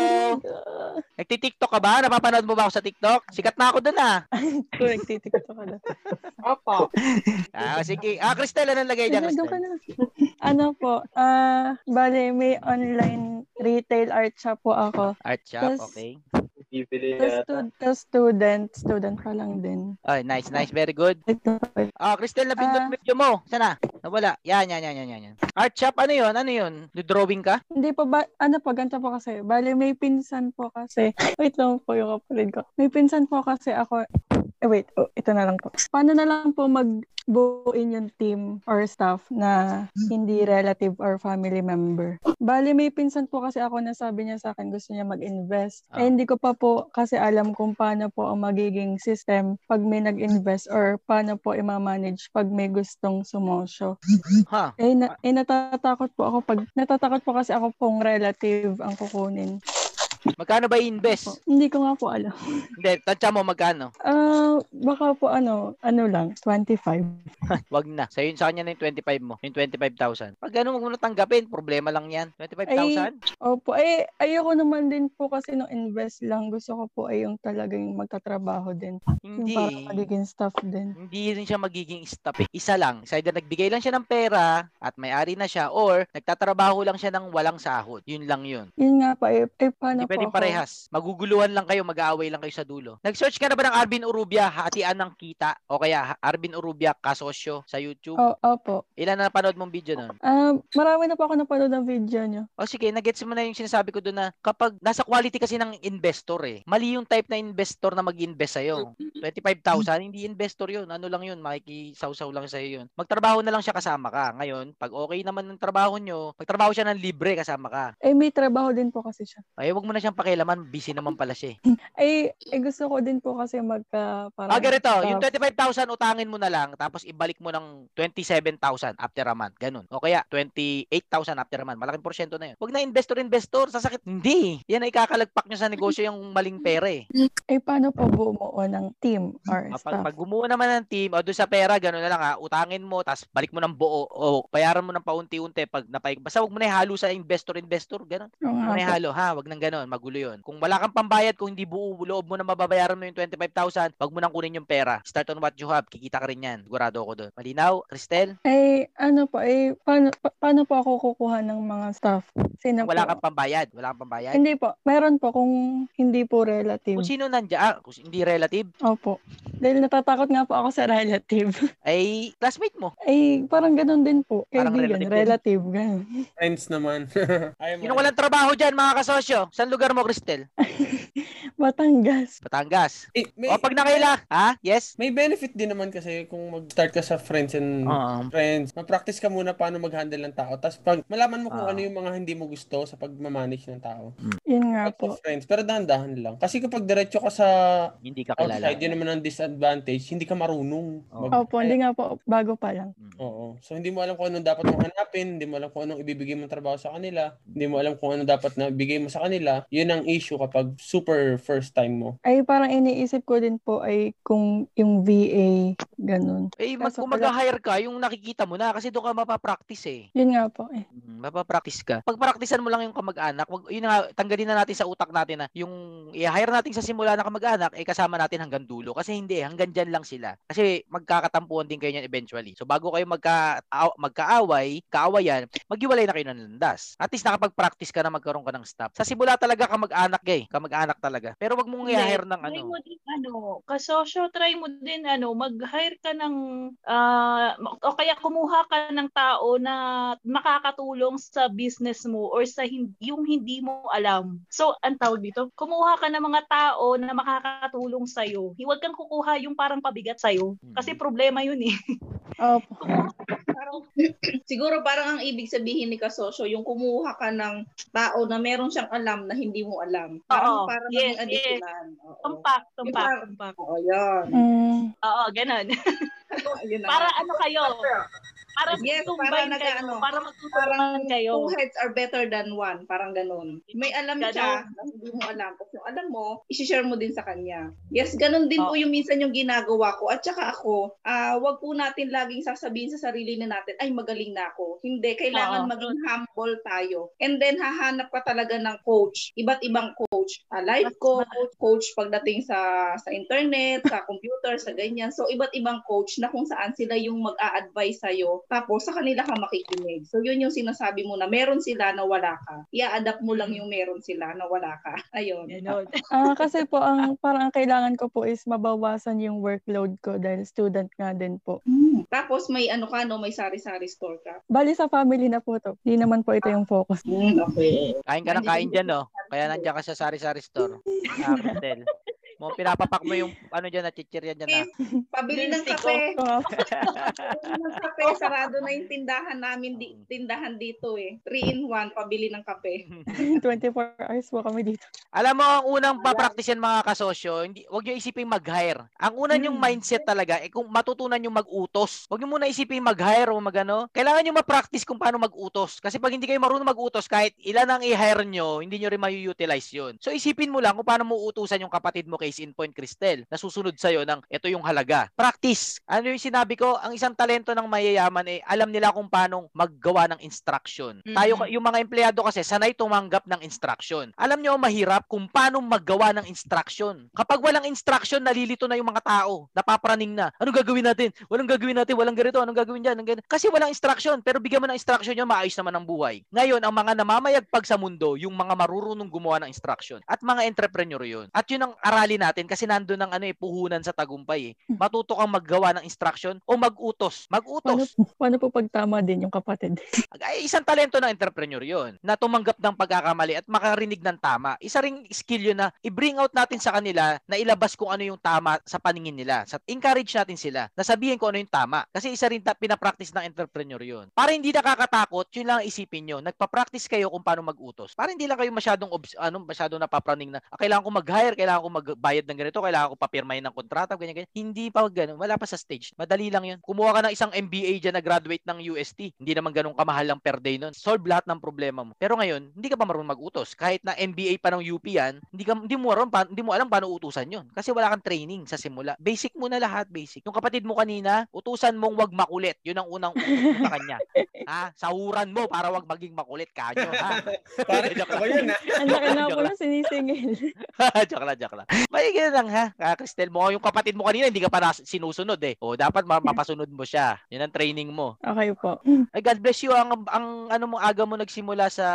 Speaker 2: Nagtitiktok ka ba? Napapanood mo ba ako sa TikTok? Sikat na ako doon ah.
Speaker 11: Kung nagtitikot ka na.
Speaker 10: Opo.
Speaker 2: Ah, sige. Ah, Cristel, anong lagay dyan,
Speaker 11: Doon ka
Speaker 2: Cristel?
Speaker 11: na. ano po, ah, bale, may online retail art shop po ako.
Speaker 2: Art shop, okay.
Speaker 7: Bibili
Speaker 11: Tapos stud- student, student pa lang din.
Speaker 2: Ay, nice, nice. Very good. Ah, Cristel, napindot
Speaker 11: Ah.
Speaker 2: mo yung mo. Sana? Nawala. Yan, yan, yan, yan, yan. yan. Art shop, ano yun? Ano yun? Drawing ka?
Speaker 11: Hindi po ba, ano po, ganito po kasi. Bale, may pinsan po kasi. Wait lang po yung kapatid ko. May pinsan po kasi ako. Eh, wait. Oh, ito na lang po. Paano na lang po magbuuin yung team or staff na hindi relative or family member? Bale, may pinsan po kasi ako na sabi niya sa akin gusto niya mag-invest.
Speaker 2: Ah.
Speaker 11: Eh, hindi ko pa po kasi alam kung paano po ang magiging system pag may nag-invest or paano po i-manage pag may gustong sumosyo.
Speaker 2: Ha?
Speaker 11: Eh, na, eh, natatakot po ako pag, natatakot po kasi ako pong relative ang kukunin.
Speaker 2: Magkano ba i-invest?
Speaker 11: Hindi ko nga po alam.
Speaker 2: Hindi, tansya mo magkano?
Speaker 11: Ah, baka po ano, ano lang, 25.
Speaker 2: Wag na. Sa yun, sa kanya na yung 25 mo. Yung 25,000. Pag ganun, huwag mo na tanggapin. Problema lang yan. 25,000?
Speaker 11: Opo, ay, ayoko naman din po kasi nung invest lang. Gusto ko po ay yung talagang magtatrabaho din. Yung
Speaker 2: Hindi.
Speaker 11: parang magiging staff din.
Speaker 2: Hindi rin siya magiging stop eh. Isa lang. Sa either nagbigay lang siya ng pera at may-ari na siya or nagtatrabaho lang siya ng walang sahod. Yun lang yun.
Speaker 11: Yun nga pa, eh, eh paano
Speaker 2: pwedeng
Speaker 11: ako.
Speaker 2: parehas. Maguguluhan lang kayo, mag-aaway lang kayo sa dulo. Nag-search ka na ba ng Arvin Urubia, hatian ng kita? O kaya Arvin Urubia, kasosyo sa YouTube?
Speaker 11: O, opo.
Speaker 2: Ilan na napanood mong video nun?
Speaker 11: Ah, marami na po ako napanood ng video niyo.
Speaker 2: O sige, nagets mo na yung sinasabi ko doon na kapag nasa quality kasi ng investor eh. Mali yung type na investor na mag-invest sa'yo. 25,000, hindi investor yun. Ano lang yun, makikisaw-saw lang sa'yo yun. Magtrabaho na lang siya kasama ka. Ngayon, pag okay naman ng trabaho nyo, magtrabaho siya ng libre kasama ka.
Speaker 11: Eh, may trabaho din po kasi siya.
Speaker 2: Ay, wag mo na siyang pakialaman, busy naman pala siya eh.
Speaker 11: Ay, eh, gusto ko din po kasi magka, parang,
Speaker 2: Ah, ganito,
Speaker 11: staff.
Speaker 2: yung 25,000 utangin mo na lang, tapos ibalik mo ng 27,000 after a month. Ganun. O kaya, 28,000 after a month. Malaking porsyento na yun. Wag na investor-investor, sasakit. Hindi. Yan ay kakalagpak nyo sa negosyo yung maling pera eh.
Speaker 11: Eh, paano po bumuo ng team or
Speaker 2: Ah, Pag,
Speaker 11: staff?
Speaker 2: pag gumawa naman ng team, o doon sa pera, gano'n na lang ha, utangin mo, tapos balik mo ng buo, o bayaran mo ng paunti-unti pag napay. Basta wag mo na ihalo sa investor-investor, gano'n.
Speaker 11: Oo
Speaker 2: Wag
Speaker 11: nga
Speaker 2: mo na ihalo, ha, wag nang gano'n, magulo yun. Kung wala kang pambayad, kung hindi buo loob mo na mababayaran mo yung 25,000, wag mo nang kunin yung pera. Start on what you have, kikita ka rin yan. Sigurado ako doon. Malinaw, Cristel?
Speaker 11: Eh, ano po, eh, paano, pa- paano po ako kukuha ng mga staff? Sino
Speaker 2: Wala
Speaker 11: po?
Speaker 2: kang pambayad, wala kang pambayad.
Speaker 11: Hindi po. Meron po kung hindi po relative.
Speaker 2: Kung sino nandiyan, ah, kung hindi relative,
Speaker 11: Opo. Dahil natatakot nga po ako sa relative.
Speaker 2: ay classmate mo.
Speaker 11: Ay, parang ganun din po.
Speaker 2: Parang
Speaker 11: Kaibigan,
Speaker 2: relative
Speaker 11: relative,
Speaker 2: din.
Speaker 11: ganun.
Speaker 1: Friends naman.
Speaker 2: Sino walang trabaho dyan, mga kasosyo? Saan lugar mo, Cristel?
Speaker 11: Batangas.
Speaker 2: Batangas.
Speaker 1: Eh, may,
Speaker 2: O, pag nakaila, ha? Yes?
Speaker 1: may benefit din naman kasi kung mag-start ka sa friends and
Speaker 2: Oo.
Speaker 1: friends, ma-practice ka muna paano mag-handle ng tao. Tapos pag malaman mo kung
Speaker 2: Oo.
Speaker 1: ano yung mga hindi mo gusto sa pagmamanage ng tao.
Speaker 11: Yun nga po.
Speaker 1: friends, pero dahan-dahan lang. Kasi kapag diretso ka sa
Speaker 2: Hindi ka kilala.
Speaker 1: outside, yun naman ang disadvantage. Hindi ka marunong.
Speaker 2: Oo.
Speaker 1: mag-
Speaker 11: Opo, hindi nga po. Bago pa lang.
Speaker 1: Oo. So, hindi mo alam kung anong dapat mong hanapin, hindi mo alam kung anong ibibigay mong trabaho sa kanila, hindi mo alam kung ano dapat na ibigay mo sa kanila. Yun ang issue kapag super first time mo.
Speaker 11: Ay, parang iniisip ko din po ay kung yung VA, ganun.
Speaker 2: Eh, mag, kung mag-hire ka, yung nakikita mo na kasi doon ka mapapractice eh.
Speaker 11: Yun nga po eh.
Speaker 2: Mm, Mapapractice ka. Pag praktisan mo lang yung kamag-anak, wag, yun nga, tanggalin na natin sa utak natin na yung i-hire natin sa simula na kamag-anak, eh kasama natin hanggang dulo. Kasi hindi, eh, hanggang dyan lang sila. Kasi magkakatampuan din kayo niyan eventually. So bago kayo magka, aw- magkaaway, kaawayan, maghiwalay na kayo ng landas. At least nakapag-practice ka na magkaroon ka ng staff. Sa simula talaga kamag-anak gay, kamag-anak talaga. Pero wag mong i-hire ng
Speaker 4: Try
Speaker 2: ano.
Speaker 4: mo din, ano, kasosyo, try mo din, ano, mag-hire ka ng, ah, o kaya kumuha ka ng tao na makakatulong sa business mo or sa hin- yung hindi mo alam. So, ang tawag dito, kumuha ka ng mga tao na makakatulong sa'yo. Huwag kang kukuha yung parang pabigat sa'yo. Kasi problema yun eh.
Speaker 11: Opo.
Speaker 10: Parang, siguro parang ang ibig sabihin ni Kasosyo, yung kumuha ka ng tao na meron siyang alam na hindi mo alam. Parang
Speaker 4: Oo,
Speaker 10: para
Speaker 4: yes,
Speaker 10: additional. Oo.
Speaker 4: Tumpak, tumpak,
Speaker 10: Yung
Speaker 4: tumpak.
Speaker 10: Oo, yan.
Speaker 11: Mm,
Speaker 4: Oo, ganun. Para ano kayo? Para
Speaker 10: Yes, para
Speaker 4: kayo.
Speaker 10: nag-ano,
Speaker 4: Para magtutulungan kayo.
Speaker 10: two heads are better than one. Parang ganun. May alam
Speaker 4: Ganon.
Speaker 10: siya hindi mo alam. Kasi yung alam mo, isi-share mo din sa kanya. Yes, ganun din po
Speaker 4: Oo.
Speaker 10: yung minsan yung ginagawa ko. At saka ako, ah wag po natin laging sasabihin sa sarili na natin, ay magaling na ako. Hindi, kailangan
Speaker 4: Oo.
Speaker 10: maging humble tayo. And then hahanap ka talaga ng coach. Iba't ibang coach. Ah, life coach, coach pagdating sa sa internet, sa computer, sa ganyan. So iba't ibang coach na kung saan sila yung mag-a-advise sa'yo. Tapos sa kanila ka makikinig. So yun yung sinasabi mo na meron sila na wala ka. I-adapt mo lang yung meron sila na wala ka. Ayun.
Speaker 11: Ah, kasi po ang parang ang kailangan ko po is mabawasan yung workload ko dahil student nga din po.
Speaker 10: Hmm. Tapos may ano ka no, may sari-sari store ka.
Speaker 11: Bali sa family na po to. Di naman po ito yung focus.
Speaker 10: Hmm, okay.
Speaker 2: Kain ka ng kain dyan, no? Kaya nandiyan ka sa sari-sari store. Ah, Cristel. Mo pinapapak mo yung ano diyan na chichirya diyan na.
Speaker 10: Pabili ng kape. Pabili ng kape. Sarado na yung tindahan namin, di, tindahan dito eh. 3 in 1, pabili ng kape.
Speaker 11: 24 hours po kami dito.
Speaker 2: Alam mo, ang unang papraktisin mga kasosyo, hindi, wag nyo isipin mag-hire. Ang una yung
Speaker 10: Hmm.
Speaker 2: mindset talaga, eh kung matutunan yung mag-utos. Wag nyo muna isipin mag-hire o mag-ano. Kailangan nyo ma-practice kung paano mag-utos. Kasi pag hindi kayo marunong mag-utos, kahit ilan ang i-hire nyo, hindi nyo rin ma-utilize yun. So isipin mo lang kung paano mo utusan yung kapatid mo kay case in point, Cristel, nasusunod sa'yo ng ito yung halaga. Practice. Ano yung sinabi ko? Ang isang talento ng mayayaman eh, alam nila kung paano maggawa ng instruction.
Speaker 5: Mhm.
Speaker 2: Tayo, yung mga empleyado kasi, sanay tumanggap ng instruction. Alam nyo, mahirap kung paano maggawa ng instruction. Kapag walang instruction, nalilito na yung mga tao. Napapraning na. Anong gagawin natin? Walang gagawin natin. Walang ganito. Anong gagawin dyan? Anong ganito? Kasi walang instruction. Pero bigyan mo ng instruction yun, maayos naman ang buhay. Ngayon, ang mga namamayagpag sa mundo, yung mga marurunong gumawa ng instruction. At mga entrepreneur yun. At yun ang aralin natin kasi nandun ang ano eh, puhunan sa tagumpay eh. Matuto kang maggawa ng instruction o mag-utos.
Speaker 11: Paano,
Speaker 2: Mag-utos.
Speaker 11: paano po pag tama din yung kapatid?
Speaker 2: Ay, isang talento ng entrepreneur yon na tumanggap ng pagkakamali at makarinig ng tama. Isa ring skill yun na i-bring out natin sa kanila na ilabas kung ano yung tama sa paningin nila. Sa encourage natin sila na sabihin kung ano yung tama. Kasi isa rin ta- pinapractice ng entrepreneur yon Para hindi nakakatakot, yun lang ang isipin nyo. Nagpa-practice kayo kung paano mag-utos. Para hindi lang kayo masyadong obs- ano, masyadong napapraning na ah, kailangan ko mag-hire, kailangan ko magbayad ng ganito, kailangan ko papirmahin ng kontrata, ganyan, ganyan. Hindi pa ganun. Wala pa sa stage. Madali lang yun. Kumuha ka ng isang MBA dyan na graduate ng UST. Hindi naman ganun kamahal lang per day nun. Solve lahat ng problema mo. Pero ngayon, hindi ka pa marunong mag-utos. Kahit na MBA pa ng UP yan, hindi, ka, hindi, mo, alam, pa, hindi mo alam paano utusan yun. Kasi wala kang training sa simula. Basic muna lahat, basic. Yung kapatid mo kanina, utusan mong wag makulit. Yun ang unang utos mo sa kanya. ha? Sahuran mo para wag maging makulit kanyo, ha?
Speaker 1: Parang ako yun, ha?
Speaker 11: Ang laki na
Speaker 2: lang.
Speaker 11: na sinisingil.
Speaker 2: joke lang, joke lang. May ganun lang ha. Ah, Cristel mo, yung kapatid mo kanina, hindi ka pa sinusunod eh. O, dapat ma- mapasunod mo siya. Yun ang training mo.
Speaker 11: Okay po.
Speaker 2: Ay, God bless you. Ang, ang ano mo, aga mo nagsimula sa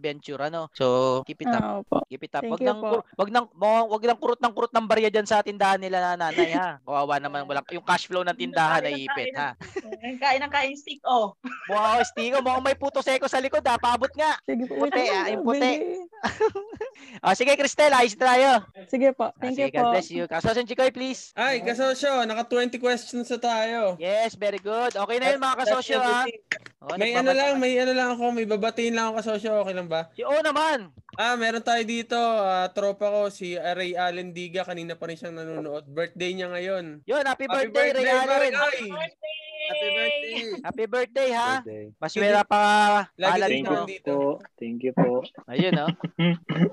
Speaker 2: venture, ano? So, keep it up.
Speaker 11: Ah, opo.
Speaker 2: Keep it up.
Speaker 11: Thank
Speaker 2: Wag
Speaker 11: you
Speaker 2: nang,
Speaker 11: po.
Speaker 2: wag nang, wag nang kurot ng kurot ng barya dyan sa tindahan nila na nanay, ha? Kawawa naman. Walang, yung cash flow ng tindahan ay ipit, ha?
Speaker 4: Kain ng kain stick, oh.
Speaker 2: Wow, Stigo, mukhang may puto seko sa likod, ha? Paabot nga.
Speaker 11: Sige po.
Speaker 2: Puti, ah, yung puti. Ah, sige, Cristel, ayos tayo.
Speaker 11: Sige po.
Speaker 2: Ah,
Speaker 11: Thank
Speaker 2: sige,
Speaker 11: you
Speaker 2: God
Speaker 11: po.
Speaker 2: bless you. Kasosan Chikoy, please.
Speaker 1: Ay, kasosyo, naka 20 questions na tayo.
Speaker 2: Yes, very good. Okay na yun, mga kasosyo, ha? Oh,
Speaker 1: May ano lang, may ano lang ako, may babatiin lang ako kasosyo, okay lang ba?
Speaker 2: Si O naman.
Speaker 1: Ah, meron tayo dito, ah, tropa ko, si Ray Allen Diga, kanina pa rin siyang nanonood. Birthday niya ngayon.
Speaker 2: Yun, happy,
Speaker 1: Happy
Speaker 2: birthday,
Speaker 1: birthday,
Speaker 2: Ray Allen.
Speaker 1: Ay!
Speaker 4: Birthday!
Speaker 1: Happy birthday!
Speaker 2: Happy birthday, ha?
Speaker 12: Birthday.
Speaker 2: Maswera pa.
Speaker 1: Din
Speaker 12: Thank you
Speaker 1: dito.
Speaker 12: po. Thank you po.
Speaker 2: Ayun, no?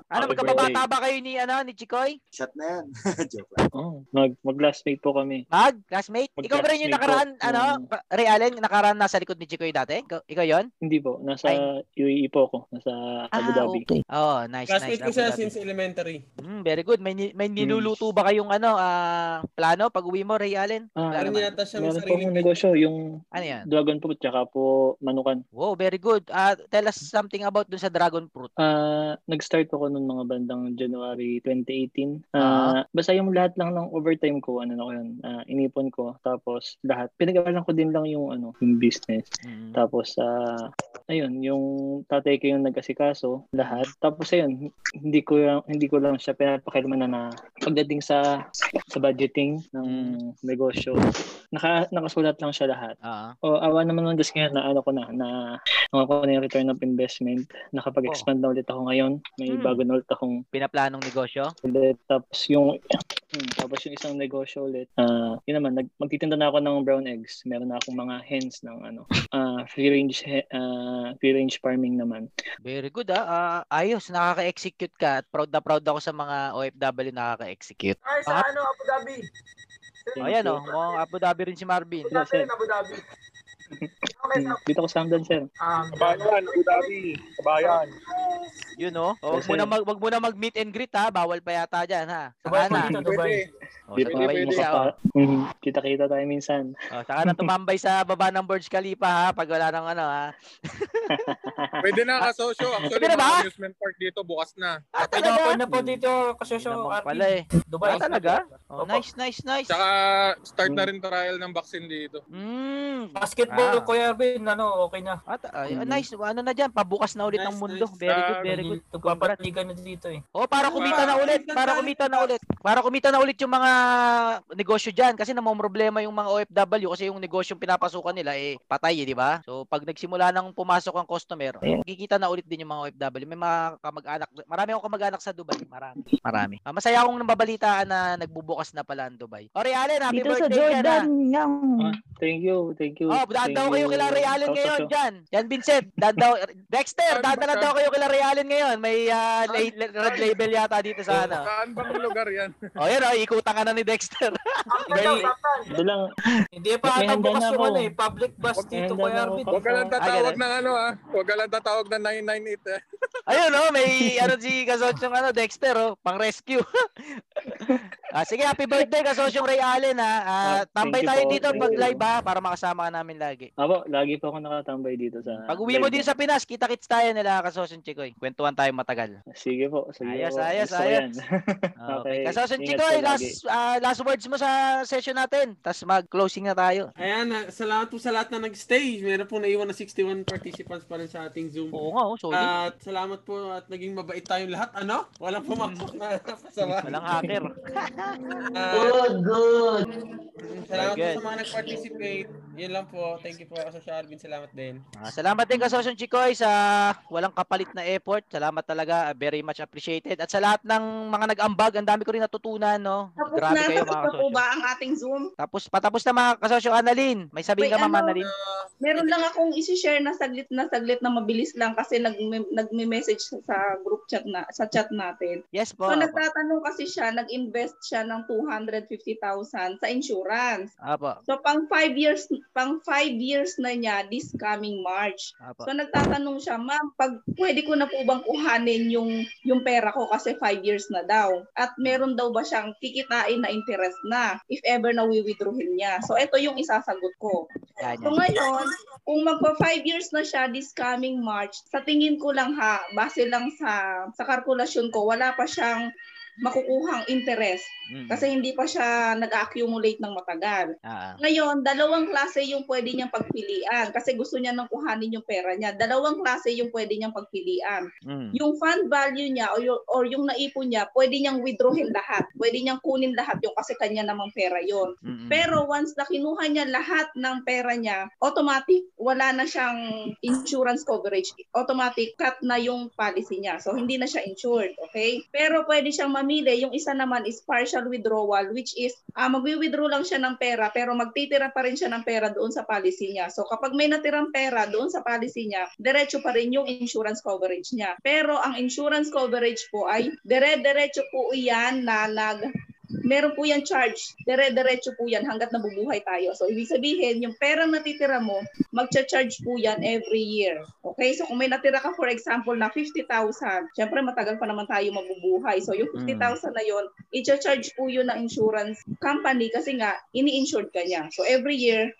Speaker 2: Ano,
Speaker 12: Happy
Speaker 2: magkababata ba kayo ni, ano, ni Chikoy?
Speaker 13: Shot na yan. Joke lang.
Speaker 12: Oh, mag mag-classmate po kami.
Speaker 2: Mag? Classmate?
Speaker 12: Mag-
Speaker 2: Ikaw ba rin yung
Speaker 12: classmate
Speaker 2: nakaraan,
Speaker 12: po.
Speaker 2: ano,
Speaker 12: Yung-
Speaker 2: Ray Allen, nakaraan nasa likod ni Chikoy dati? Ikaw, ikaw yun?
Speaker 12: Hindi po, nasa UAE po ako, nasa Abu Dhabi.
Speaker 2: okay. Oh, nice,
Speaker 1: Classmate
Speaker 2: nice.
Speaker 1: ko siya since elementary.
Speaker 2: Hmm, very good. May, may niluluto ba kayong ano, ah, plano pag uwi mo, Ray Allen?
Speaker 12: Ah,
Speaker 1: Meron
Speaker 2: naman.
Speaker 1: yata siyang
Speaker 12: Meron po
Speaker 1: sariling
Speaker 12: negosyo, yung
Speaker 2: Ano yan?
Speaker 12: dragon fruit tsaka po manukan.
Speaker 2: Wow, very good. Ah, tell us something about dun sa dragon fruit.
Speaker 12: Ah, nag-start ako noong mga bandang January 2018. Ah, basta yung lahat lang ng overtime ko, ano na ko yun, ah, inipon ko. Tapos lahat, pinag-aralan ko din lang yung ano, yung business.
Speaker 2: Mm.
Speaker 12: Tapos ah, ayun, yung tatay ko yung nag-asikaso, lahat. Tapos ayun, hindi ko lang, hindi ko lang siya pinapakilman na, na pagdating sa sa budgeting ng negosyo. Naka, nakasulat lang siya lahat.
Speaker 2: Ah.
Speaker 12: O awa naman ng Diyos ngayon na ano ko na, na nakuha ko na yung return of investment. Nakapag-expand na ulit ako ngayon. May
Speaker 2: Hmm.
Speaker 12: bago na ulit akong
Speaker 2: Pinaplanong negosyo?
Speaker 12: ulit. Tapos yung hmm, tapos yung isang negosyo ulit. Ah, yun naman, nag, magtitinda na ako ng brown eggs. Meron na akong mga hens ng ano, ah, free range ah, free range farming naman.
Speaker 2: Very good ah. Ah, ayos, nakaka-execute ka at proud na proud ako sa mga OFW na nakaka-execute.
Speaker 7: Ay, sa ano, Abu Dhabi.
Speaker 2: Oh, ayan oh, mukhang Abu Dhabi rin si Marvin.
Speaker 7: Abu Dhabi, Abu Dhabi.
Speaker 12: Hmm, Dito ko sa Hamdan, sir.
Speaker 7: Um,
Speaker 14: Kabayan, Abu Dhabi. Kabayan.
Speaker 2: Yun oh. Oh, wag
Speaker 12: Yes,
Speaker 2: mo na mag wag mo na mag meet and greet ha. Bawal pa yata diyan ha. Saka na.
Speaker 14: dito, Dubai.
Speaker 2: Oh,
Speaker 12: Dito
Speaker 2: sa Dubai isa oh.
Speaker 12: Mhm, Kita-kita tayo minsan.
Speaker 2: Oh, saka na tumambay sa baba ng Burj Khalifa ha pag wala nang ano ha.
Speaker 14: Pwede na kasosyo. Actually,
Speaker 2: Pwede na ba?
Speaker 14: amusement park dito bukas na.
Speaker 2: Ah,
Speaker 15: Pwede
Speaker 2: talaga?
Speaker 15: open na po dito siya
Speaker 2: naman pala eh.
Speaker 15: Dubai.
Speaker 2: Ah, talaga? Oh, nice, nice, nice.
Speaker 14: Tsaka start na rin trial ng vaccine dito.
Speaker 2: Mm.
Speaker 15: Basketball,
Speaker 2: Ah.
Speaker 15: Kuya Erwin, ano, okay na.
Speaker 2: At, ay, nice. Ano na diyan? Pabukas na ulit ng
Speaker 1: Nice,
Speaker 2: mundo.
Speaker 1: nice.
Speaker 2: Very good, very good.
Speaker 15: Nagpapaligan na dito eh.
Speaker 2: Oh, para kumita na ulit, para kumita na ulit. Para kumita na ulit yung mga negosyo diyan kasi problema yung mga OFW kasi yung negosyong pinapasukan nila eh patay, eh, di ba? So pag nagsimula nang pumasok ang customer, kikita na ulit din yung mga OFW. May mga kamag-anak, marami akong kamag-anak sa Dubai, marami. Marami. Ah, masaya akong nababalitaan na nagbubukas na pala ang Dubai. O Ray Allen, happy
Speaker 11: Dito sa
Speaker 2: birthday yan,
Speaker 11: Jordan.
Speaker 2: ah.
Speaker 11: Yang.
Speaker 12: Thank you, thank you.
Speaker 2: Oh, daan
Speaker 12: Thank
Speaker 2: daw kayo kila Ray Allen ngayon
Speaker 12: ko.
Speaker 2: dyan. Yan Vincent, daan daw Dexter,
Speaker 14: Saan
Speaker 2: daan
Speaker 14: ba
Speaker 2: na
Speaker 14: ka?
Speaker 2: daw kayo kila Ray Allen ngayon. May ah, la- la- red label yata dito sa ano.
Speaker 14: Saan bang lugar yan? yan.
Speaker 2: O yan, oh, ikutan ka na ni Dexter.
Speaker 15: Hindi,
Speaker 12: Ito lang.
Speaker 15: hindi pa ata bukas yung
Speaker 12: ako.
Speaker 15: ano eh, public bus dito Arvin.
Speaker 12: ako.
Speaker 14: Huwag ka lang
Speaker 2: Ah,
Speaker 14: tatawag ng ano ah. Huwag ka lang tatawag ng 998 eh.
Speaker 2: Ayun, oh, may ano si Kasosyong ano, Dexter, oh, pang rescue. ah, sige, happy birthday Kasosyong Ray Allen, ha. Ah,
Speaker 12: Ah,
Speaker 2: tambay tayo dito pag live, ha, para makasama ka namin lagi.
Speaker 12: Abo, lagi po ako nakatambay dito sa...
Speaker 2: Pag uwi mo din sa Pinas, kita-kits tayo nila Kasosyong Chikoy. Kwentuhan tayo matagal.
Speaker 12: Sige po, sige
Speaker 2: Ayos,
Speaker 12: po.
Speaker 2: ayos,
Speaker 12: Gusto
Speaker 2: ayos. Okay. Kasosyong
Speaker 12: ingat
Speaker 2: Chikoy,
Speaker 12: lagi.
Speaker 2: last, ah, last words mo sa session natin. Tapos mag-closing na tayo.
Speaker 1: Ayan, ah, salamat po sa lahat na nag-stay. Meron po naiwan na 61 participants pa rin sa ating Zoom.
Speaker 2: Oo nga, oh, solid.
Speaker 1: At salamat po at naging mabait tayong lahat. Ano? Walang pumasok na pasama.
Speaker 2: Walang hacker.
Speaker 1: good, good. Salamat
Speaker 2: good.
Speaker 1: po sa mga nag-participate. Yun lang po. Thank you po sa Alvin. Salamat din.
Speaker 2: Ah, salamat din Kasosyong Chikoy sa walang kapalit na effort. Salamat talaga. Very much appreciated. At sa lahat ng mga nag-ambag, ang dami ko rin natutunan, no?
Speaker 10: Tapos
Speaker 2: Grabe
Speaker 10: na,
Speaker 2: kayo
Speaker 10: tapos
Speaker 2: mga
Speaker 10: na po
Speaker 2: kasosyo.
Speaker 10: ba ang ating Zoom?
Speaker 2: Tapos patapos na mga kasosyo Annalyn. May sabihin
Speaker 10: Wait,
Speaker 2: ka Ma'am
Speaker 10: ano,
Speaker 2: Annalyn.
Speaker 10: Meron lang akong isi-share na saglit na saglit na mabilis lang kasi nag nagme-message sa group chat na sa chat natin.
Speaker 2: Yes po.
Speaker 10: So nagtatanong kasi siya, nag-invest siya ng 250,000 sa insurance.
Speaker 2: Apo.
Speaker 10: So pang 5 years pang 5 years na niya this coming March.
Speaker 2: Apo.
Speaker 10: So nagtatanong siya, "Ma'am, pag pwede ko na po bang kuhanin yung yung pera ko kasi 5 years na daw." At meron daw ba siyang kikitain na interest na if ever na wi-withdrawin niya. So ito yung isasagot ko.
Speaker 2: Yan,
Speaker 10: So ngayon, kung magpa 5 years na siya this coming March, sa tingin ko lang ha, base lang sa sa kalkulasyon ko, wala pa siyang makukuhang interest
Speaker 2: Mm.
Speaker 10: kasi hindi pa siya nag-accumulate ng matagal.
Speaker 2: Ah,
Speaker 10: Ngayon, dalawang klase yung pwede niyang pagpilian kasi gusto niya nang kuhanin yung pera niya. Dalawang klase yung pwede niyang pagpilian.
Speaker 2: mm.
Speaker 10: Yung fund value niya or yung, or yung naipon niya, pwede niyang withdrawin lahat. Pwede niyang kunin lahat yung kasi kanya namang pera yon.
Speaker 2: Mm-mm.
Speaker 10: Pero once na kinuha niya lahat ng pera niya, automatic wala na siyang insurance coverage. Automatic cut na yung policy niya. So hindi na siya insured, okay? Pero pwede siyang mamili. Yung isa naman is partial withdrawal which is ah magwi-withdraw lang siya ng pera pero magtitira pa rin siya ng pera doon sa policy niya. So kapag may natirang pera doon sa policy niya, diretso pa rin yung insurance coverage niya. Pero ang insurance coverage po ay dire-diretso po iyan na nag meron po yan charge. Dire-diretso po yan hanggat nabubuhay tayo. So, ibig sabihin, yung perang natitira mo, magcha-charge po yan every year. Okay? So, kung may natira ka, for example, na 50,000, syempre matagal pa naman tayo mabubuhay. So, yung 50,000 na yon i-charge po yun ng insurance company kasi nga, ini-insured ka niya. So, every year,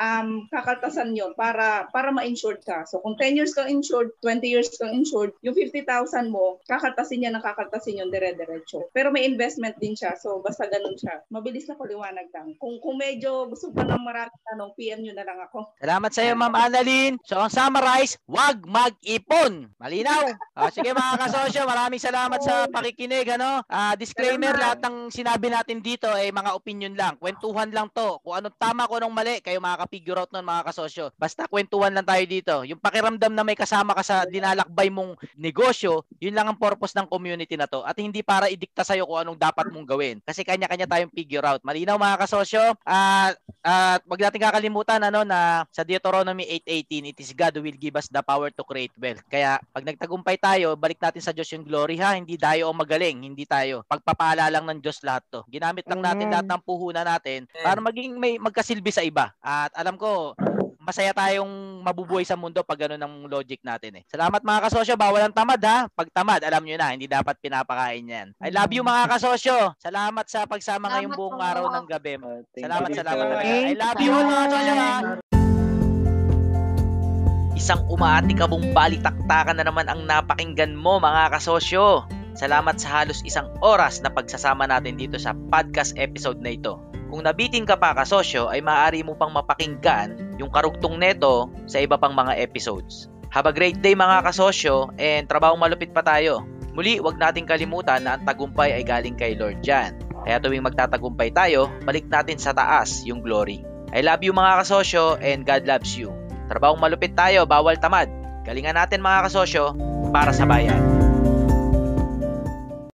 Speaker 10: um, kakaltasan yon para para ma-insured ka. So kung 10 years kang insured, 20 years kang insured, yung 50,000 mo, kakaltasin niya ng kakaltasin yung dire-diretso. Pero may investment din siya. So basta ganun siya. Mabilis na paliwanag lang. Kung, kung medyo gusto pa ng maraming tanong, PM nyo na lang ako.
Speaker 2: Salamat sa iyo, Ma'am Annalyn. So, ang summarize, wag mag-ipon. Malinaw. Ah, sige mga kasosyo, maraming salamat sa pakikinig. Ano? Ah, disclaimer, lahat ng sinabi natin dito ay mga opinion lang. Kwentuhan lang to. Kung anong tama, kung anong mali, kayo makaka-figure out nun mga kasosyo. Basta kwentuhan lang tayo dito. Yung pakiramdam na may kasama ka sa dinalakbay mong negosyo, yun lang ang purpose ng community na to. At hindi para idikta sa'yo kung anong dapat mong gawin. Kasi kanya-kanya tayong figure out. Malinaw mga kasosyo. At at wag natin kakalimutan ano na sa Deuteronomy 8:18 it is God who will give us the power to create wealth. Kaya pag nagtagumpay tayo, balik natin sa Diyos yung glory ha, hindi tayo ang magaling, hindi tayo. Pagpapala lang ng Diyos lahat 'to. Ginamit lang natin
Speaker 11: Amen.
Speaker 2: lahat ng puhunan natin para maging may magkasilbi sa iba. At alam ko masaya tayong mabubuhay sa mundo pag ganun ang logic natin eh. Salamat mga kasosyo, bawal ang tamad ha. Pag tamad, alam nyo na, hindi dapat pinapakain yan. I love you mga kasosyo. Salamat sa pagsama ngayong
Speaker 3: Salamat
Speaker 2: buong
Speaker 3: po.
Speaker 2: araw ng gabi.
Speaker 12: thank
Speaker 2: Salamat,
Speaker 12: you.
Speaker 2: salamat talaga. I love
Speaker 11: you.
Speaker 2: you mga kasosyo ha. Isang umaatikabong balitaktakan na naman ang napakinggan mo mga kasosyo. Salamat sa halos isang oras na pagsasama natin dito sa podcast episode na ito. Kung nabitin ka pa kasosyo ay maaari mo pang mapakinggan yung karugtong neto sa iba pang mga episodes. Have a great day mga kasosyo and trabaho malupit pa tayo. Muli, wag nating kalimutan na ang tagumpay ay galing kay Lord Jan. Kaya tuwing magtatagumpay tayo, balik natin sa taas yung glory. I love you mga kasosyo and God loves you. Trabahong malupit tayo, bawal tamad. Galingan natin mga kasosyo para sa bayan.